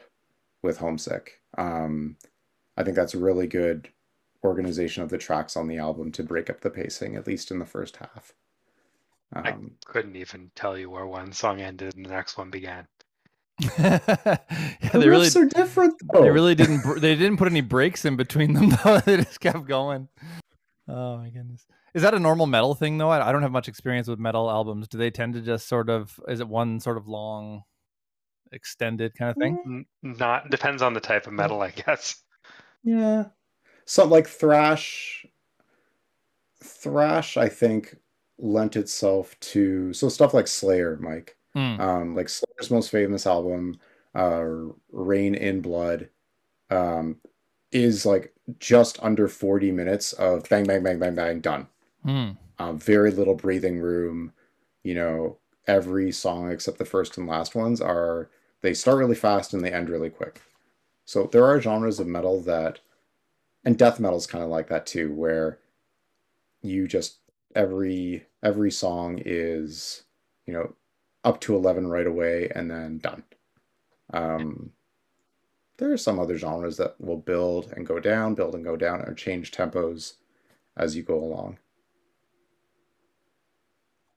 with Homesick. Um, I think that's a really good organization of the tracks on the album to break up the pacing, at least in the first half. I Um, couldn't even tell you where one song ended and the next one began. yeah, the they really riffs are different though. they really didn't they didn't put any breaks in between them though. they just kept going. Oh my goodness. Is that a normal metal thing though? I, I don't have much experience with metal albums. Do they tend to just sort of is it one sort of long extended kind of thing? Not depends on the type of metal, I guess. Yeah. Something like thrash thrash I think lent itself to so stuff like Slayer, Mike. Hmm. Um like Slayer's most famous album, uh Reign in Blood, um is like just under 40 minutes of bang bang bang bang bang done. Hmm. Um very little breathing room, you know, every song except the first and last ones are they start really fast and they end really quick. So there are genres of metal that and death metal is kind of like that too where you just every every song is you know up to 11 right away and then done um there are some other genres that will build and go down build and go down or change tempos as you go along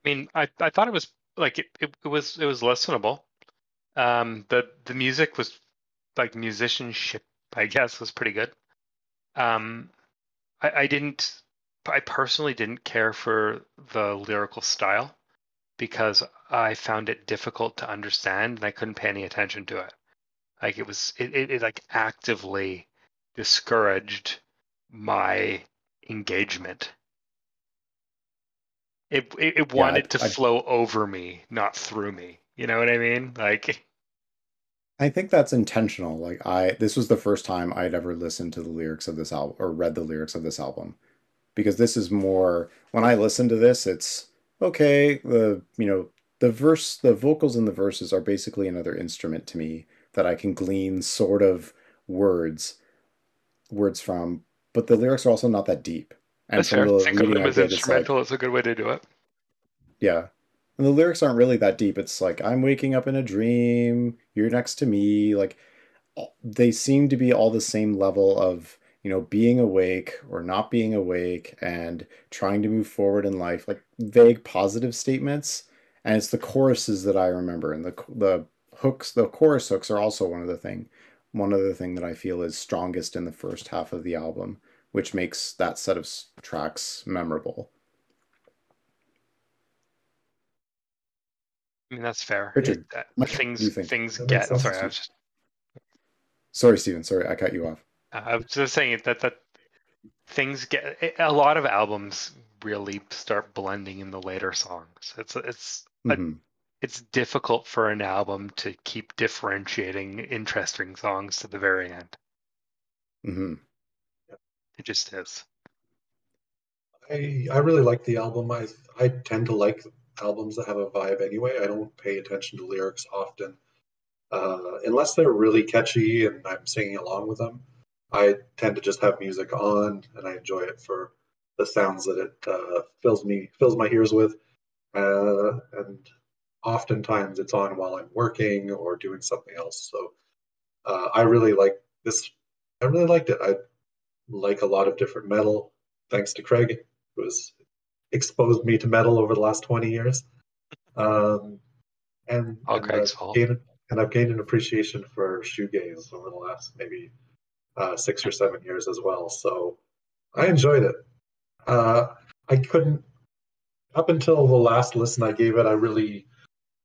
I mean, I, I thought it was like it, it, it was it was listenable. Um, the the music was like musicianship, I guess, was pretty good. Um, I, I didn't, I personally didn't care for the lyrical style because I found it difficult to understand and I couldn't pay any attention to it. Like it was, it, it, it like actively discouraged my engagement. It it, it Yeah, wanted I- to I- flow over me, not through me. You know what I mean? Like, I think that's intentional. Like I this was the first time I'd ever listened to the lyrics of this album or read the lyrics of this album. Because this is more when I listen to this, it's okay, the you know, the verse the vocals in the verses are basically another instrument to me that I can glean sort of words words from, but the lyrics are also not that deep. And that's fair. Think of them as like instrumental. It's a good way to do it. yeah. And the lyrics aren't really that deep. It's like, I'm waking up in a dream, you're next to me. Like, they seem to be all the same level of, you know, being awake or not being awake and trying to move forward in life, like vague positive statements. And it's the choruses that I remember. And the, the hooks, the chorus hooks are also one of the thing, one other thing that I feel is strongest in the first half of the album, which makes that set of tracks memorable. I mean, that's fair. Richard, It- uh, what things things That get. Sorry, I was just Sorry, Steven. Sorry, I cut you off. I was just saying that that things get a lot of albums really start blending in the later songs. It's it's But- Mhm. it's difficult for an album to keep differentiating interesting songs to the very end. hmm It just is. I I really like the album. I I tend to like albums that have a vibe anyway. I don't pay attention to lyrics often, uh, unless they're really catchy and I'm singing along with them. I tend to just have music on and I enjoy it for the sounds that it uh, fills me fills my ears with, uh, and oftentimes it's on while I'm working or doing something else. So uh, I really like this. I really liked it. I like a lot of different metal thanks to Craig, who has exposed me to metal over the last 20 years. Um, and, All and, I've gained, and I've gained an appreciation for shoegaze over the last maybe uh, six or seven years as well. So I enjoyed it. Uh, I couldn't, up until the last listen I gave it, I really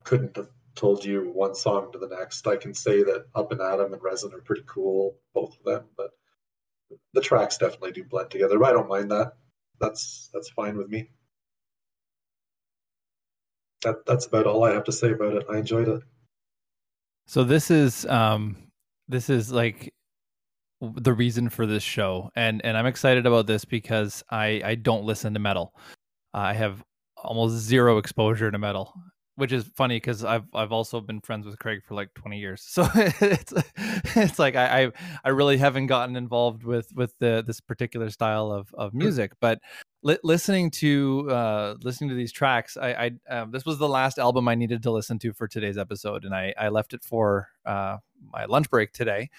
couldn't have told you one song to the next. I can say that Up and Atom and Resin are pretty cool, both of them, but the tracks definitely do blend together. But I don't mind that. That's that's fine with me. That that's about all I have to say about it. I enjoyed it. So this is um this is like the reason for this show and and I'm excited about this because I I don't listen to metal. I have almost zero exposure to metal which is funny because I've I've also been friends with Craig for like 20 years. So it's it's like I I, I really haven't gotten involved with with the this particular style of of music, but li- listening to uh listening to these tracks, I I um, this was the last album I needed to listen to for today's episode, and I I left it for uh my lunch break today,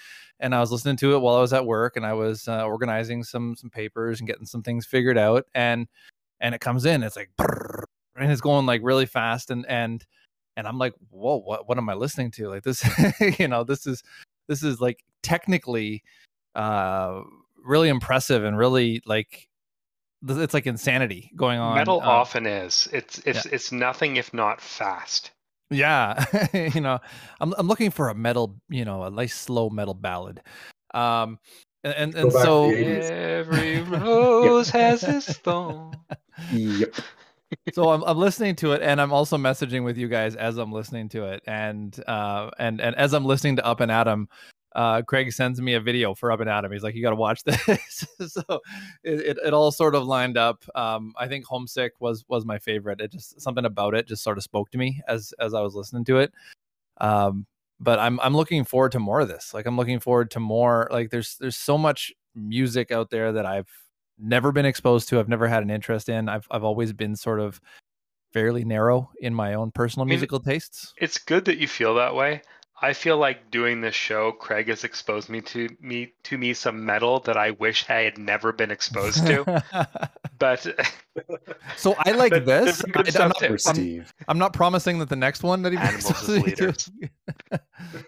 and I was listening to it while I was at work, and I was uh, organizing some some papers and getting some things figured out, and and it comes in, it's like. brrr, and it's going like really fast and and and I'm like, whoa, what what am I listening to? Like this, you know, this is this is like technically uh really impressive and really like it's like insanity going on. Metal uh, often is. It's it's it's nothing if not fast. Yeah, you know, I'm I'm looking for a metal, you know, a nice slow metal ballad. Um and and, and so Every rose has its thorn. Yep. So I'm, I'm listening to it and i'm also messaging with you guys as i'm listening to it. And uh and and as i'm listening to up and atom uh craig sends me a video for up and atom. He's like you got to watch this. So it, it, it all sort of lined up. Um i think homesick was was my favorite. It just something about it just sort of spoke to me as as i was listening to it. Um but i'm i'm looking forward to more of this. Like i'm looking forward to more like there's there's so much music out there that i've never been exposed to i've never had an interest in i've i've always been sort of fairly narrow in my own personal mean- musical tastes It's good that you feel that way. I feel like doing this show, Craig has exposed me to me to me some metal that I wish I had never been exposed to. But so i like this there's I, am not, too. I'm, I'm not promising that the next one that he Animals as me to-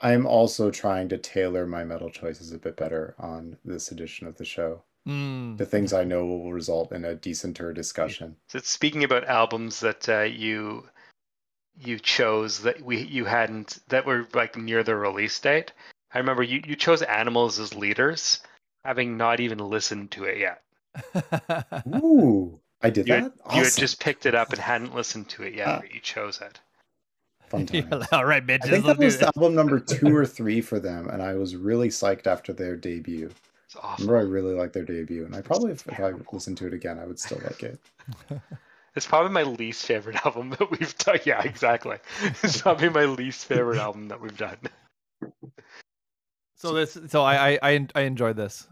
I'm also trying to tailor my metal choices a bit better on this edition of the show. Mm. The things I know will result in a decenter discussion. so speaking about albums that uh, you you chose that we you hadn't that were like near the release date. I remember you, you chose Animals as leaders, having not even listened to it yet. Ooh, I did You that. had, you had just picked it up and hadn't listened to it yet, Ah. but you chose it. fun You're all right bitches I think that was album number two or three for them, and I was really psyched after their debut. It's awful. Remember, I really like their debut, and I probably, if, if I listened to it again, I would still like it. It's probably my least favorite album that we've done. Yeah, exactly. It's probably my least favorite album that we've done. so this so I, I i i enjoyed this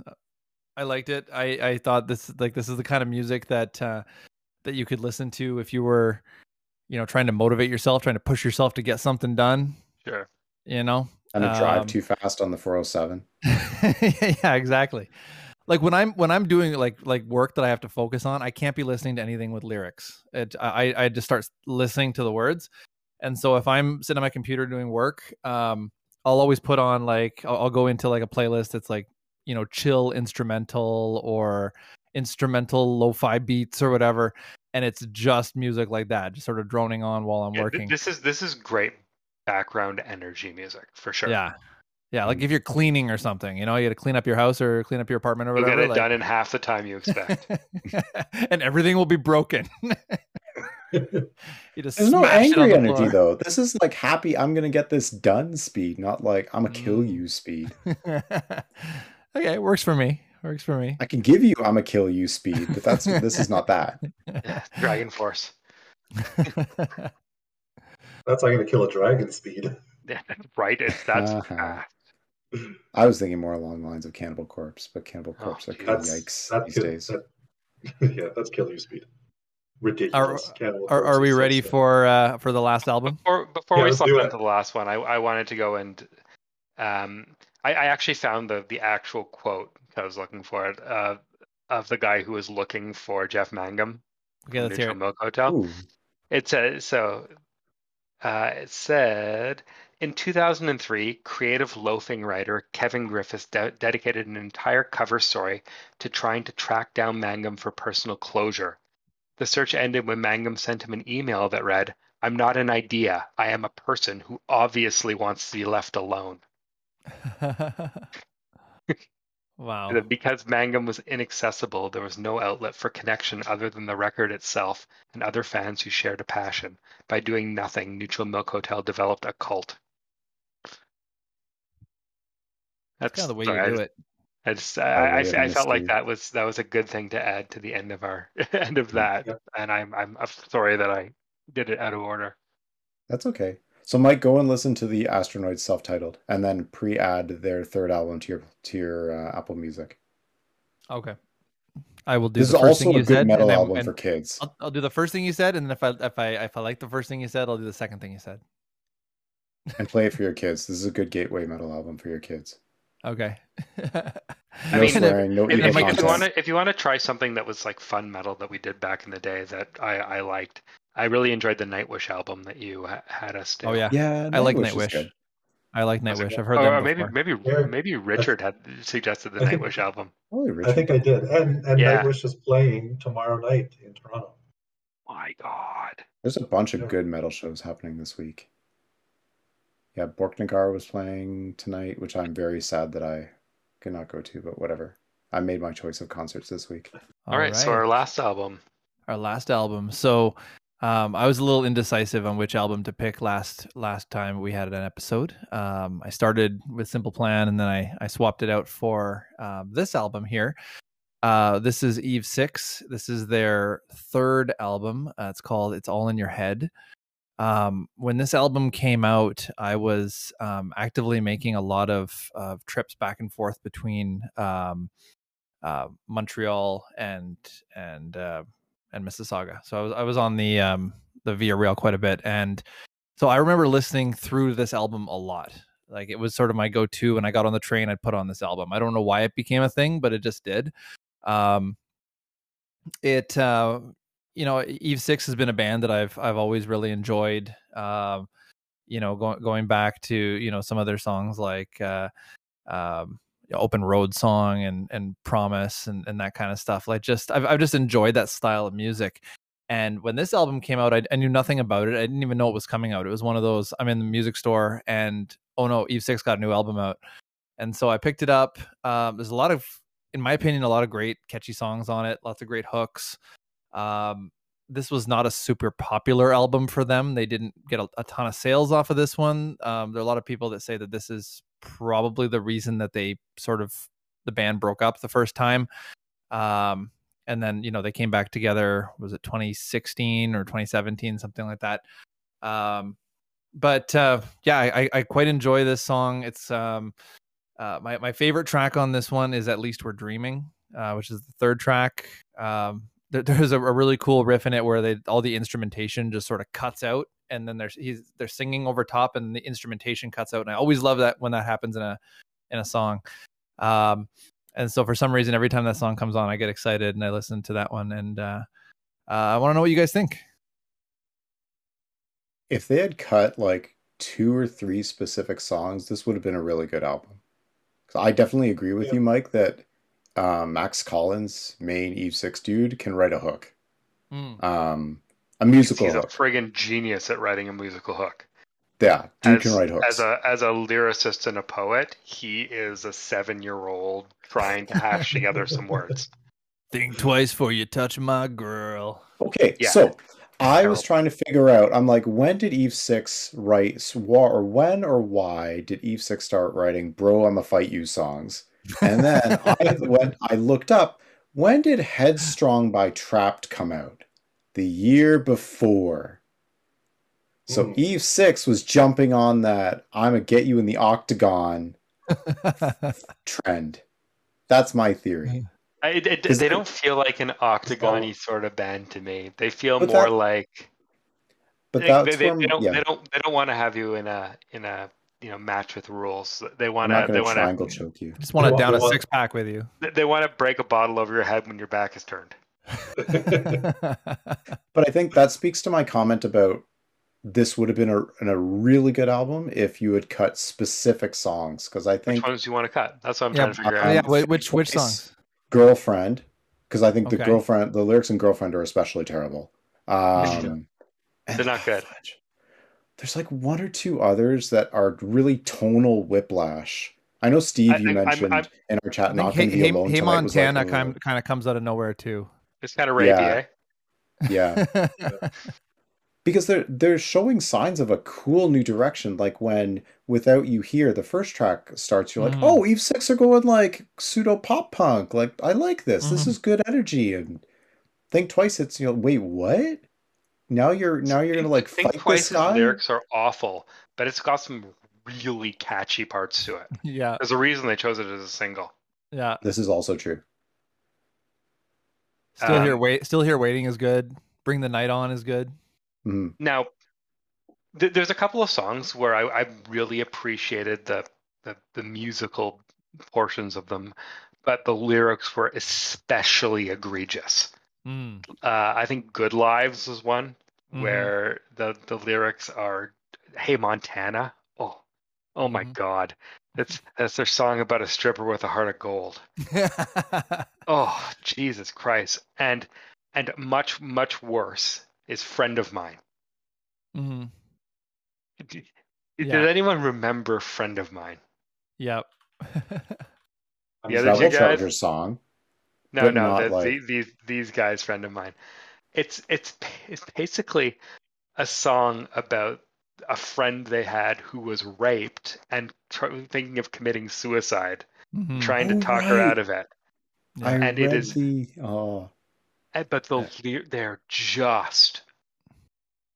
i liked it i i thought this like this is the kind of music that uh that you could listen to if you were you know trying to motivate yourself trying to push yourself to get something done Sure. you know And to drive Um, too fast on the 407. yeah exactly. Like when i'm when i'm doing like like work that i have to focus on i can't be listening to anything with lyrics. It i i just start listening to the words. And so if i'm sitting on my computer doing work um i'll always put on like i'll, I'll go into like a playlist that's like you know chill instrumental or instrumental lo-fi beats or whatever and it's just music like that just sort of droning on while i'm Yeah, th- working. this is this is great background energy music for sure. yeah yeah like if you're cleaning or something you know you got to clean up your house or clean up your apartment or You'll whatever get it like- done in half the time you expect. and everything will be broken. you just There's no smash it on angry the energy floor. though. This is like happy. I'm gonna get this done speed, not like I'm a kill Mm. you speed. okay, works for me. Works for me. I can give you I'm a kill you speed, but that's this is not that. Yeah, Dragon Force. That's not going to kill a dragon speed. Yeah, right. It's that's Uh-huh. fast. I was thinking more along the lines of Cannibal Corpse, but Cannibal Oh, Corpse are geez. kind of That's yikes that's these kill- days. that- yeah, that's kill you speed. Ridiculous. Cannibal are, are we is so ready sick. for uh for the last album? Before before Yeah, we let's slip into the last one, I, I wanted to go and um I, I actually found the the actual quote I was looking for it uh, of the guy who was looking for Jeff Mangum Okay, from let's hear Neutral it. Milk Hotel. Ooh, It says so. Uh, it said in 2003, creative loafing writer Kevin Griffis de- dedicated an entire cover story to trying to track down Mangum for personal closure. The search ended when Mangum sent him an email that read, "I'm not an idea. I am a person who obviously wants to be left alone." wow. That Because Mangum was inaccessible, there was no outlet for connection other than the record itself and other fans who shared a passion. By doing nothing, Neutral Milk Hotel developed a cult. That's kind of the way sorry, you do just- it. I just, I I, I, I felt like that was that was a good thing to add to the end of our end of that, Yep. and I'm I'm I'm sorry that I did it out of order. That's okay. So Mike, go and listen to the Astronoids self-titled, and then pre-add their third album to your to your uh, Apple Music. Okay. I will do This is the first also thing a you good said. metal then- album and for kids. I'll, I'll do the first thing you said, and then if I if I if I like the first thing you said, I'll do the second thing you said. and play it for your kids. This is a good gateway metal album for your kids. Okay. No mean, swearing, no If, evil if, you- if you want to, if you want to try something that was like fun metal that we did back in the day that I, I liked, I really enjoyed the Nightwish album that you ha- had us do. oh yeah. Yeah, I like Nightwish is Nightwish. good. I like Nightwish. I've heard oh, Or them maybe before. maybe Yeah. maybe Richard had suggested the I think- Nightwish album. Holy I think I did. And and Yeah. Nightwish is playing tomorrow night in Toronto. My God. There's a bunch of Yeah. good metal shows happening this week. Yeah, Borknagar was playing tonight, which I'm very sad that I could not go to, but whatever. I made my choice of concerts this week. All right, so our last album. our last album. So um, I was a little indecisive on which album to pick last last time we had an episode. Um, I started with Simple Plan, and then I I swapped it out for um, this album here. Uh, this is Eve Six. This is their third album. Uh, it's called "It's All in Your Head." Um, when this album came out, I was um, actively making a lot of, of trips back and forth between um, uh, Montreal and and uh, and Mississauga. So I was I was on the um the Via Rail quite a bit, and so I remember listening through this album a lot. Like it was sort of my go-to when I got on the train. I'd put on this album. I don't know why it became a thing, but it just did. Um, it uh, you know Eve Six has been a band that I've I've always really enjoyed. Um, you know, going going back to you know some of their songs like uh, um, open road song and and promise and, and that kind of stuff like just I've, I've just enjoyed that style of music. And when this album came out I, I knew nothing about it i didn't even know it was coming out it was one of those i'm in the music store and oh no eve 6 got a new album out. And so i picked it up um, there's a lot of in my opinion a lot of great catchy songs on it lots of great hooks. Um, this was not a super popular album for them they didn't get a, a ton of sales off of this one. Um, there are a lot of people that say that this is probably the reason that they sort of the band broke up the first time. Um and then you know they came back together was it 2016 or 2017 something like that. Um but uh yeah i i quite enjoy this song. It's um uh my, my favorite track on this one is at least we're dreaming uh which is the third track. Um there, there's a really cool riff in it where they all the instrumentation just sort of cuts out and then there's he's they're singing over top and the instrumentation cuts out and i always love that when that happens in a in a song um and so for some reason every time that song comes on i get excited and i listen to that one and uh, uh i want to know what you guys think If they had cut like two or three specific songs, this would have been a really good album. 'Cause I definitely agree with Yeah. you, Mike, that um, Max Collins, main Eve Six dude, can write a hook. Um, a musical He's a hook. friggin' genius at writing a musical hook. yeah, dude as, can write hooks. As a as a lyricist and a poet, he is a seven year old trying to hash together some words. think twice before you touch my girl Okay, Yeah. so I was trying to figure out. I'm like, when did Eve Six write, or when or why did Eve Six start writing "Bro, I'ma Fight You" songs? And then I went, I looked up. When did "Headstrong" by Trapt come out? The year before. So Hmm. Eve Six was jumping on that "I'ma get you in the octagon" trend. That's my theory. I, it, it- Is they it- don't feel like an octagon-y sort of band to me. They feel But more that- like But they, that's they, where, they don't yeah, they don't they don't want to have you in a in a you know match with rules. They want to going they to want triangle to choke you. just want to down a six pack with you they want to break a bottle over your head when your back is turned. But I think that speaks to my comment about this would have been a, a really good album if you had cut specific songs. Because I think Which think ones do you want to cut? That's what I'm yeah, trying to figure um, out. yeah whi- which which songs Girlfriend, because I think the girlfriend, the lyrics in Girlfriend are especially terrible. Um, They're not good. There's like one or two others that are really tonal whiplash. I know Steve, I you think I'm- mentioned I'm- in our chat, I not think going hey, to be hey, alone hey tonight. was like, montana "Ugh." kind kind of comes out of nowhere too It's kind of rapey, Yeah. eh? yeah. because they're they're showing signs of a cool new direction like when without you here the first track starts you're like Mhm. oh eve six are going like pseudo pop punk like i like this this Mhm. is good energy and think twice it's you know wait what now you're now you're gonna like Think fight Twice's this guy. lyrics are awful, but it's got some really catchy parts to it. Yeah, There's a reason they chose it as a single. yeah. This is also true. Still here, Um, wait. Still here, waiting is good. Bring the night on is good. Mhm. Now, th- there's a couple of songs where I, I really appreciated the, the the musical portions of them, but the lyrics were especially egregious. Mm. Uh, I think "Good Lives" was one Mhm. where the the lyrics are, "Hey Montana." Oh, oh my Mhm. God, that's that's their song about a stripper with a heart of gold. Oh, Jesus Christ. And and much much worse is friend of mine. Mm-hmm. D- Yeah. Did anyone remember friend of mine? Yep. I'm Yeah, Rebel did sorry. you guys- Charger song. No, no, not the, like- the, these these guys friend of mine. It's it's it's basically a song about a friend they had who was raped and tr- thinking of committing suicide, Mhm. trying to Oh, talk her out of it. Yeah. And read it is- the oh And- But the ly- they're just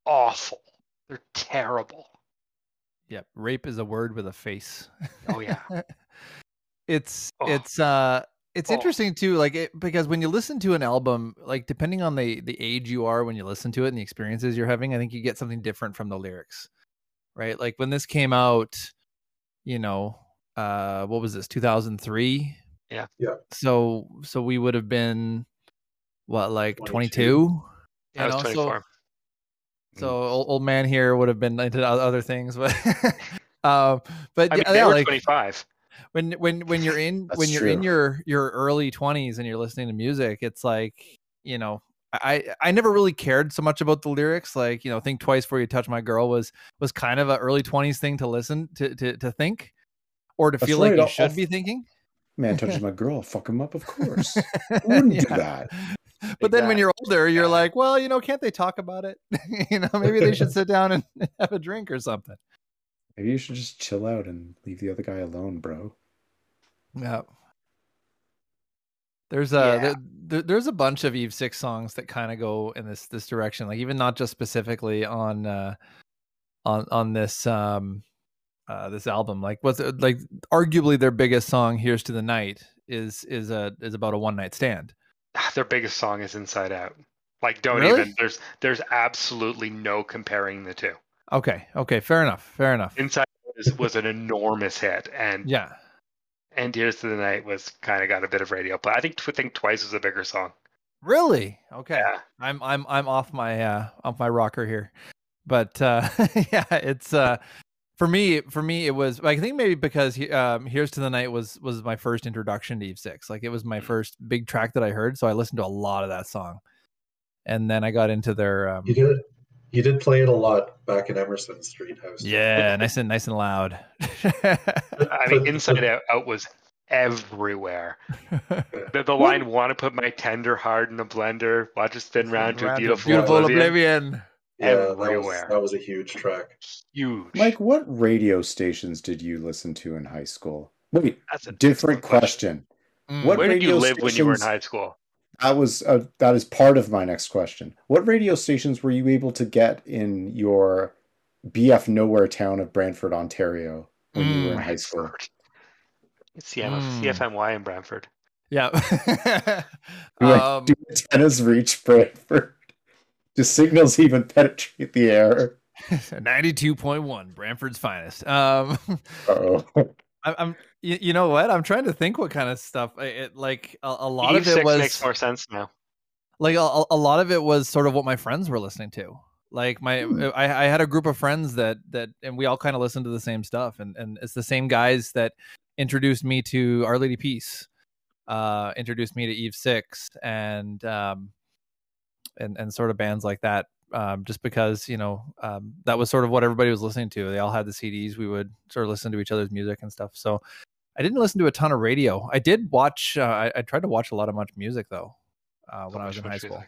awful. They're terrible. Yep. Rape is a word with a face. Oh yeah. it's Oh. it's uh it's Oh. interesting too like it, because when you listen to an album like depending on the the age you are when you listen to it and the experiences you're having i think you get something different from the lyrics right like when this came out you know uh what was this 2003 Yeah. Yeah. so so we would have been what like 22, 22. you I was know, so- 24. so old, old man here would have been into other things but um but I mean, yeah, they were like 25. when when when you're in when you're in your your early 20s and you're listening to music it's like you know i i never really cared so much about the lyrics like you know think twice before you touch my girl was was kind of an early 20s thing to listen to to, to think or to That's feel like you I'll- should I'll- be thinking man touches my girl, I'll fuck him up, of course. Wouldn't do that? but then when you're older you're like well you know can't they talk about it you know maybe they should sit down and have a drink or something Maybe you should just chill out and leave the other guy alone, bro. Yeah. There's a Yeah. there, there- there's a bunch of Eve Six songs that kind of go in this this direction. Like even not just specifically on uh on on this um uh this album. Like what's it- like arguably their biggest song, "Here's to the Night," is is a is about a one night stand. Their biggest song is Inside Out. Like, don't Really? even. There's there's absolutely no comparing the two. Okay, okay, fair enough, fair enough. Inside Out was an enormous hit, and Yeah, and Here's to the Night was kind of got a bit of radio play. I think I think Twice was a bigger song. really. Okay, Yeah. I'm I'm I'm off my uh off my rocker here. But uh yeah, it's uh for me for me it was I think maybe because he- um Here's to the Night was was my first introduction to Eve 6. Like it was my first big track that I heard, so I listened to a lot of that song. And then I got into their um You did you did play it a lot back in Emerson Street House. yeah, nice and nice and loud. I mean, Inside Out, Out was everywhere. The, the line "Want to put my tender heart in a blender, watch it spin round to a beautiful, beautiful oblivion." oblivion. Yeah, that was, everywhere. that was a huge track. Huge. Mike, what radio stations did you listen to in high school? Wait, That's a different excellent question. Mm. What Where did you radio live when you were in high school? That was uh, that is part of my next question. What radio stations were you able to get in your BF nowhere town of Brantford, Ontario, when you were in Mm. high school? Brantford. CM, Mm. CFMY in Brantford. Yeah. Do, like, um, do antennas reach Brantford? Do signals even penetrate the air? 92.1 Brantford's finest. Um Oh, I, I'm you, you know what? I'm trying to think what kind of stuff I- it like a, a lot Eve of it six was makes more sense now. like a, a lot of it was sort of what my friends were listening to. Like my Hmm. I, I had a group of friends that that and we all kind of listened to the same stuff and and it's the same guys that introduced me to Our Lady Peace, uh introduced me to Eve 6 and um and and sort of bands like that um just because, you know, um that was sort of what everybody was listening to. They all had the CDs. We would sort of listen to each other's music and stuff. So I didn't listen to a ton of radio. I did watch uh, I, I tried to watch a lot of much music though. Uh, when I was in high school.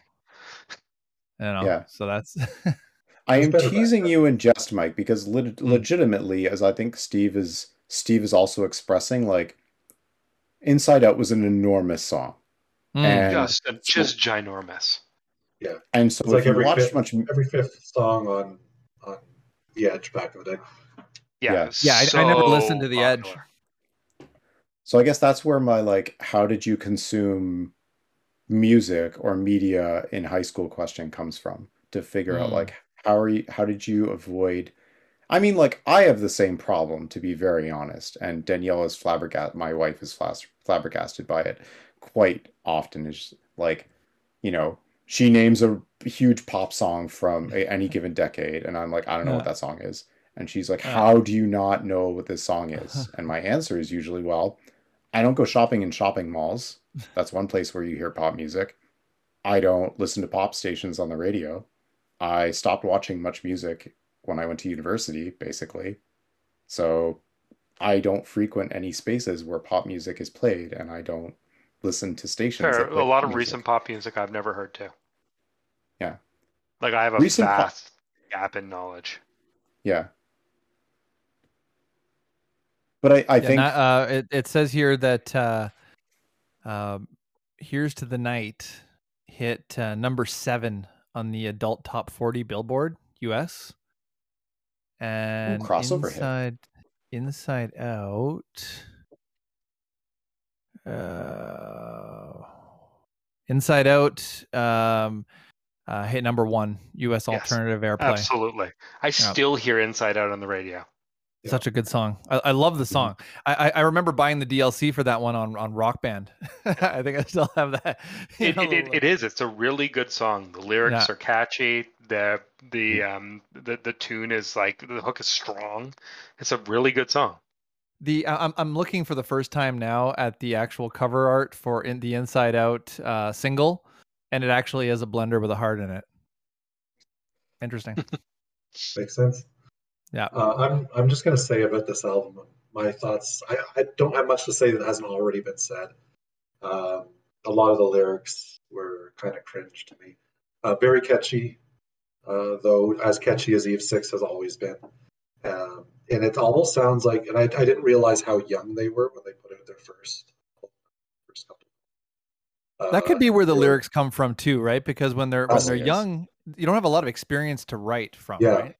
You know, Yeah. so that's I am teasing you in jest, Mike, because lit- legitimately, as I think Steve is Steve is also expressing, like Inside Out was an enormous song. Mm. And Just, just ginormous. Yeah. And so It's if like you every watch fifth- much, Every fifth song on on the Edge back in the day. Yeah, Yeah. it was Yeah, I- I never listened to The Edge. popular. So I guess that's where my like, how did you consume music or media in high school question comes from to figure out Hmm. like how are you, how did you avoid? I mean, like I have the same problem to be very honest, and Danielle is flabbergasted. My wife is flabbergasted by it quite often. Is like, you know, she names a huge pop song from a, any given decade, and I'm like, I don't know what that song is. And she's like, How do you not know what this song is? And my answer is usually, Well, I don't go shopping in shopping malls. That's one place where you hear pop music. I don't listen to pop stations on the radio. I stopped watching MuchMusic when I went to university, basically. So I don't frequent any spaces where pop music is played, and I don't listen to stations. Fair. A lot of music. recent pop music I've never heard too. Yeah. Like I have a Recent pop- gap in knowledge. Yeah. But I, I Yeah, think not- uh, it, it says here that uh, um, "Here's to the Night" hit uh, number seven on the adult top 40 Billboard U.S. And crossover hit. inside, inside out, uh, inside out, um, uh, hit number one U.S. Yes, alternative airplay. Absolutely. I still hear Inside Out on the radio. Such a good song. I, I love the song. I, I I remember buying the DLC for that one on on Rock Band. I think I still have that. It, know, it, it, it is. It's a really good song. The lyrics Yeah. are catchy. The the um the, the tune is like the hook is strong. It's a really good song. the I- I'm I'm looking for the first time now at the actual cover art for in the Inside Out uh, single, and it actually is a blender with a heart in it. Interesting. Makes sense. Yeah. Uh, I'm I'm just gonna say about this album. My thoughts. I, I don't have much to say that hasn't already been said. Um, a lot of the lyrics were kind of cringe to me. Uh, very catchy, uh, though as catchy as Eve Six has always been. Um, and it almost sounds like, and I, I didn't realize how young they were when they put out their first. first couple. that could Uh, be where the lyrics come from too, right? Because when they're when they're young, you don't have a lot of experience to write from, Yeah. right?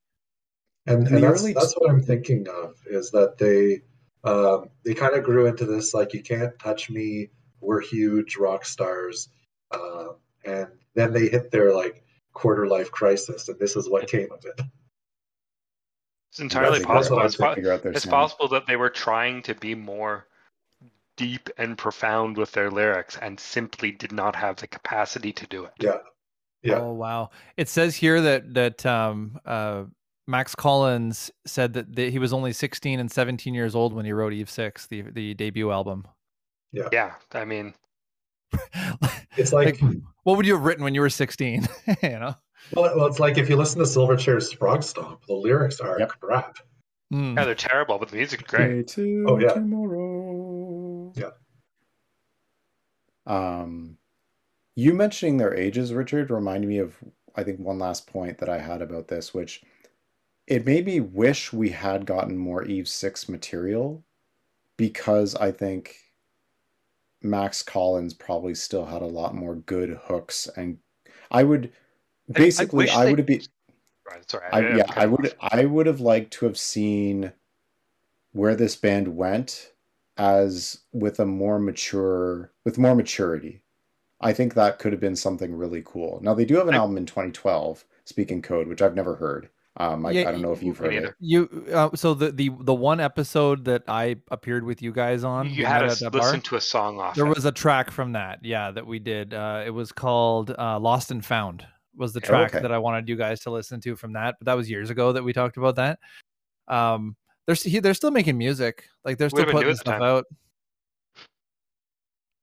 And, and that's, early- that's what I'm thinking of is that they um, they kind of grew into this like you can't touch me, we're huge rock stars, uh, and then they hit their like quarter life crisis, and this is what came of it. It's entirely That's- that's possible. It's, po- figure out their it's possible that they were trying to be more deep and profound with their lyrics and simply did not have the capacity to do it. Yeah, yeah, Oh wow! It says here that that um, uh, Max Collins said that, that he was only 16 and 17 years old when he wrote Eve Six, the the debut album. Yeah, yeah. I mean, it's like, Like, what would you have written when you were 16? you know. well, well, it's like if you listen to Silverchair's Frogstomp, the lyrics are Yep. crap. Mm. yeah, they're terrible, but the music's great. Day to Oh, yeah. tomorrow. Yeah. Um, you mentioning their ages, Richard, reminded me of I think one last point that I had about this, which it made me wish we had gotten more Eve Six material because I think Max Collins probably still had a lot more good hooks, and I would basically wish I, they- would have been. Right, sorry. I, I'm yeah, I would I would have liked to have seen where this band went as with a more mature with more maturity. I think that could have been something really cool. Now they do have an I- album in 2012, Speaking Code, which I've never heard. Um, I, Yeah, I don't know if you've heard it. You uh, so the the the one episode that I appeared with you guys on, You had met us at that bar, listen to a song off. There it. was a track from that, yeah, that we did. Uh, it was called uh, "Lost and Found." Was the Oh, track okay. that I wanted you guys to listen to from that? But that was years ago that we talked about that. Um, they're he- they're still making music, like they're still Would've been new putting stuff time. out.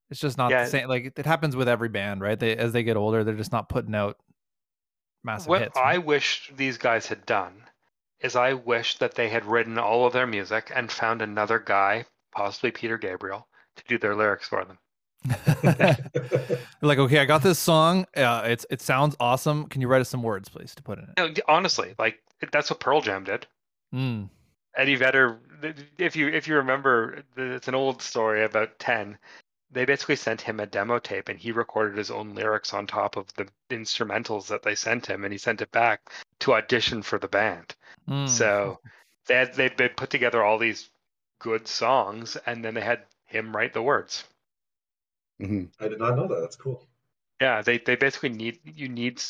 It's just not Yeah. the same. Like it happens with every band, right? They as they get older, they're just not putting out massive what hits. I wish these guys had done is I wish that they had written all of their music and found another guy, possibly Peter Gabriel, to do their lyrics for them. like, okay, I got this song. Uh, it's it sounds awesome. Can you write us some words, please, to put in it? No, honestly, like that's what Pearl Jam did. Mm. Eddie Vedder, if you if you remember, it's an old story about ten. They basically sent him a demo tape and he recorded his own lyrics on top of the instrumentals that they sent him and he sent it back to audition for the band. Mm. So they had they they put together all these good songs and then they had him write the words. hmm I did not know that. That's cool. Yeah, they they basically need you need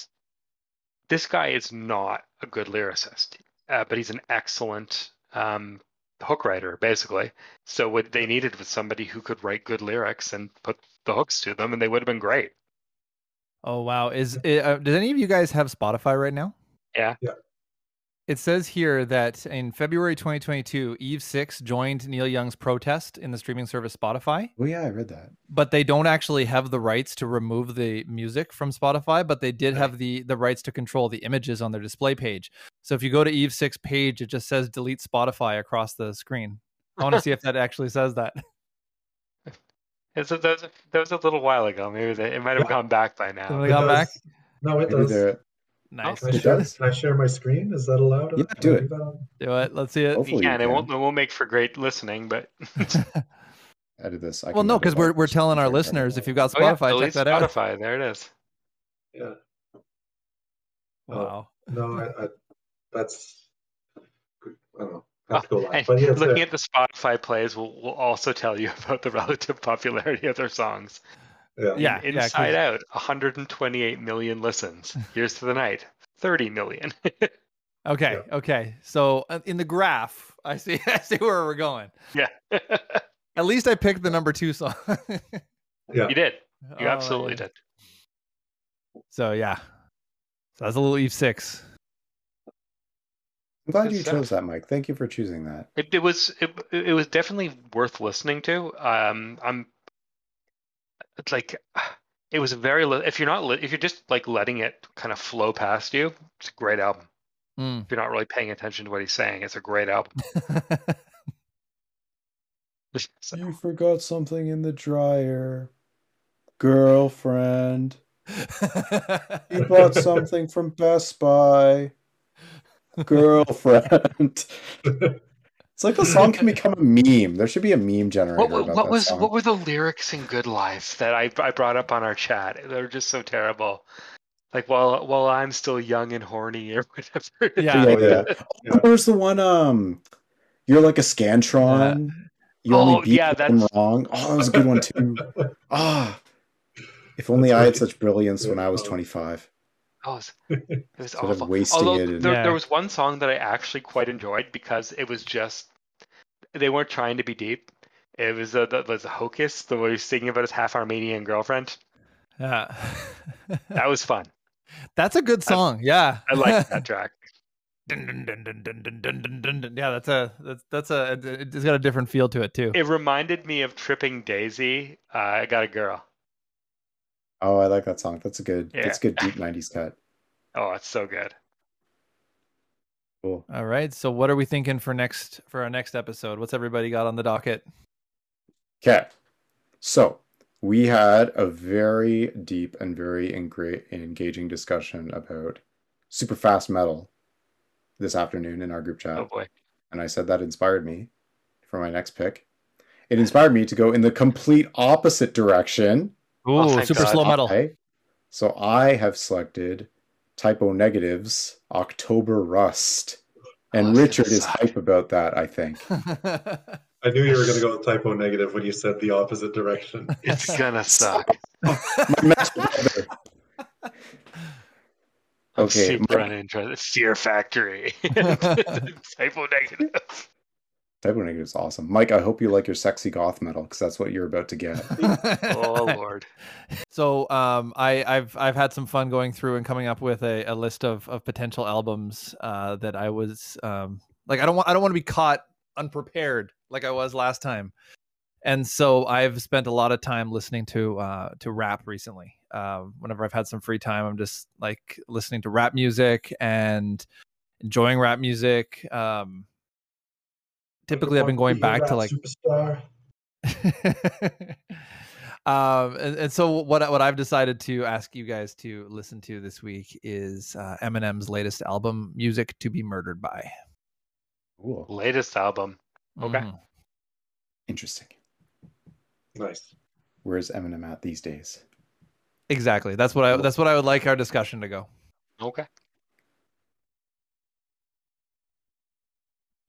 this guy is not a good lyricist, uh, but he's an excellent um, hook writer, basically. So what they needed was somebody who could write good lyrics and put the hooks to them, and they would have been great. Oh wow! Is uh, does any of you guys have Spotify right now? Yeah. Yeah. It says here that in February 2022, Eve Six joined Neil Young's protest in the streaming service Spotify, Oh yeah, I read that. but they don't actually have the rights to remove the music from Spotify. But they did have the the rights to control the images on their display page. So if you go to Eve Six page, it just says delete Spotify across the screen. I want to see if that actually says that. It's a, that, was a, that was a little while ago. Maybe they, it might have Yeah. gone back by now. they gone back? No, it Maybe does. They're Nice. Can I, share, can I share my screen? Is that allowed? Yeah, do it. that Do it. Let's see it. Hopefully, Yeah, and it won't it won't make for great listening, but edit this. I Well, no, because we're we're telling our listeners if you've got oh, yeah, Spotify, check delete that out. Spotify. There it is. Yeah. Wow. No, I, I, that's. I don't know. Oh, have to go live. and But yeah, looking there. at the Spotify plays will will also tell you about the relative popularity of their songs. Yeah. Yeah, yeah, 'cause- Inside Out, 128 million listens. Here's to the Night, 30 million. Okay, okay. So uh, in the graph, I see I see where we're going. yeah, At least I picked the number two song. Yeah. you did. You Oh, absolutely yeah. did. So yeah. So that's a little Eve six. I'm glad you chose that, Mike. Thank you for choosing that. It, it was it, it was definitely worth listening to. Um, I'm it's like it was very li- if you're not if you're just like letting it kind of flow past you, it's a great album. Mm. If you're not really paying attention to what he's saying, it's a great album. So- You forgot something in the dryer, girlfriend. You bought something from Best Buy, girlfriend. It's like the song can become a meme. There should be a meme generator. What, what was song. what were the lyrics in Good Life that I, I brought up on our chat? They're just so terrible. Like while while I'm still young and horny or whatever. Yeah. Yeah, Oh, yeah. yeah. Oh, Where's the one? Um, you're like a scantron. You Oh, only beat yeah, them that's- wrong. Oh, that was a good one too. Ah, if only I had such brilliance when I was 25. Oh, it was, it was awful. Of wasting Although it there, there was one song that I actually quite enjoyed because it was just they weren't trying to be deep. It was a, that was a hocus. The way he was singing about his half Armenian girlfriend. Yeah, that was fun. That's a good song. I, yeah, I like that track. Dun, dun, dun, yeah, that's a that's that's a it's got a different feel to it too. It reminded me of Tripping Daisy. Uh, I got a girl. Oh, I like that song. That's a good. Yeah. That's a good deep 90s cut. Oh, it's so good. Cool. All right. So what are we thinking for next for our next episode? What's everybody got on the docket? Okay. So we had a very deep and very engra- engaging discussion about super fast metal this afternoon in our group chat. Oh boy. and I said that inspired me for my next pick. It inspired me to go in the complete opposite direction. Ooh, Oh, super God. slow metal. I- so I have selected Type O Negative's October Rust. And Oh, Richard is hype about that, I think. I knew you were going to go with Type O Negative when you said the opposite direction. It's gonna suck. My metal. I'm Okay, super my- uninterested. Fear Factory. Typo negative. Type O Negative is awesome. Mike, I hope you like your sexy goth metal because that's what you're about to get. Oh lord. So um, I, I've I've had some fun going through and coming up with a, a list of, of potential albums uh, that I was um, like I don't want I don't want to be caught unprepared like I was last time, and so I've spent a lot of time listening to uh, to rap recently. Um, whenever I've had some free time, I'm just like listening to rap music and enjoying rap music. Um, typically, I've been going back to like superstar. um and, and so what I- what I've decided to ask you guys to listen to this week is uh, Eminem's latest album Music to be Murdered by. cool. Latest album. Okay. Mhm. Interesting. Nice. where's Eminem at these days? Exactly. That's what I. That's what I would like our discussion to go. Okay.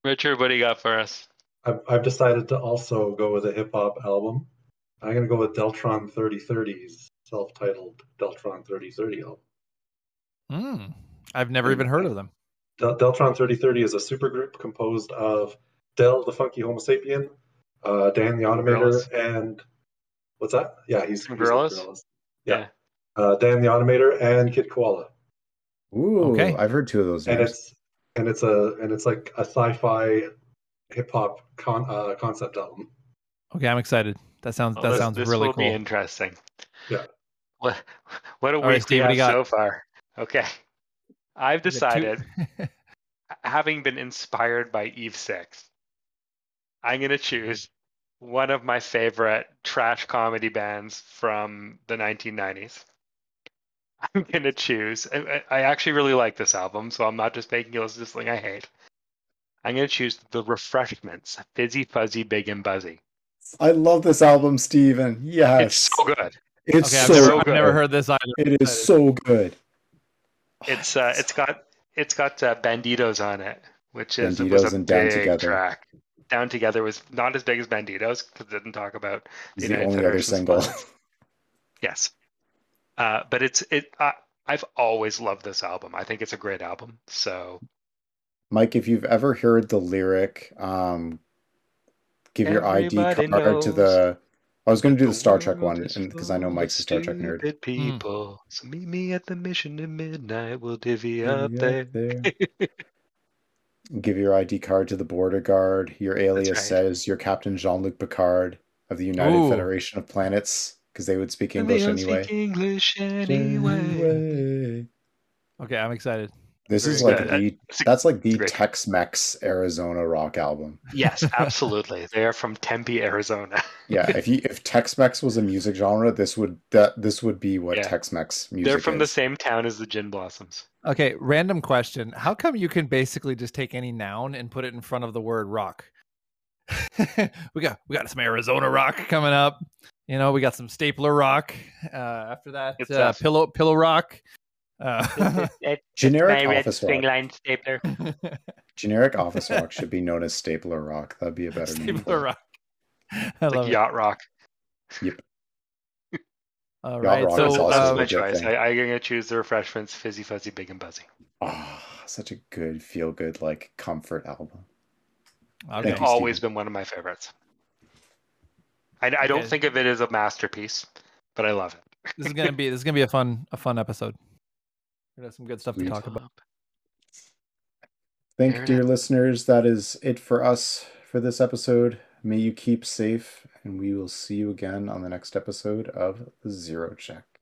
Richard, what do you got for us? I've, I've decided to also go with a hip hop album. I'm going to go with Deltron 3030's self titled Deltron 3030 album. Mm. I've never even heard of them. Del- Deltron 3030 is a supergroup composed of Del the Funky Homosapien, uh, Dan the Automator, Gorillaz. and what's that? Yeah, he's, he's with Gorillaz? Gorillaz. Yeah. Uh, Dan the Automator and Kid Koala. Ooh, Okay. I've heard two of those and names. it's and it's a and it's like a sci-fi hip hop con, uh, concept album. Okay, I'm excited. That sounds. Well, that this, sounds this really will cool. be interesting. Yeah. What what a All right, week Steve, we have so far. Okay. I've You got two- decided, having been inspired by Eve Six, I'm gonna choose one of my favorite trash comedy bands from the 1990s. I'm gonna choose. I, I I actually really like this album, so I'm not just making it as this thing I hate. I'm gonna choose the Refreshments, Fizzy Fuzzy Big and Buzzy. I love this album, Steven. Yes. It's so good. It's okay, I've, so never, good. I've never heard this either. It is so good. It's uh, it's got it's got uh, Banditos on it, which is was a and Down big Together. track. Down Together was not as big as Banditos because it didn't talk about It's the the United only other single. Yes, uh, but it's it. Uh, I've always loved this album. I think it's a great album. So Mike, if you've ever heard the lyric, um, give your ID Everybody card to the. I was going to do the the Star Trek one because I know Mike's a Star Trek nerd. stupid people. So meet me at the mission at midnight. We'll divvy Yeah, up there. Give your ID card to the border guard. Your alias right. says you're Captain Jean Luc Picard of the United Ooh. Federation of Planets because they would speak And they English anyway. speak English anyway. Anyway. Okay, I'm excited. This is like good. the that's like the. Tex-Mex Arizona rock album. Yes, absolutely. they are from Tempe, Arizona. Yeah, if you if Tex-Mex was a music genre, this would that this would be what Yeah. Tex-Mex music They're from the same town as the Gin Blossoms. Okay, random question. How come you can basically just take any noun and put it in front of the word rock? we got we got some Arizona rock coming up. You know, we got some stapler rock. Uh, after that, uh, uh, pillow pillow rock. Uh, Generic office rock. line stapler. Generic office rock should be known as stapler rock. That'd be a better name. stapler it. rock. I Like love it. yacht rock. All Yacht right, so is also That's uh, my choice. I, I'm gonna choose the refreshments, fizzy fuzzy, big and buzzy. Ah, such a good feel good like comfort album. Okay. Thank It's you, always Steven. been one of my favorites. I, I don't think of it as a masterpiece, but I love it. this is gonna be this is gonna be a fun a fun episode. We have some good stuff to talk about. Thank Fair dear listeners. That is it for us for this episode. May you keep safe, and we will see you again on the next episode of the Zero Check.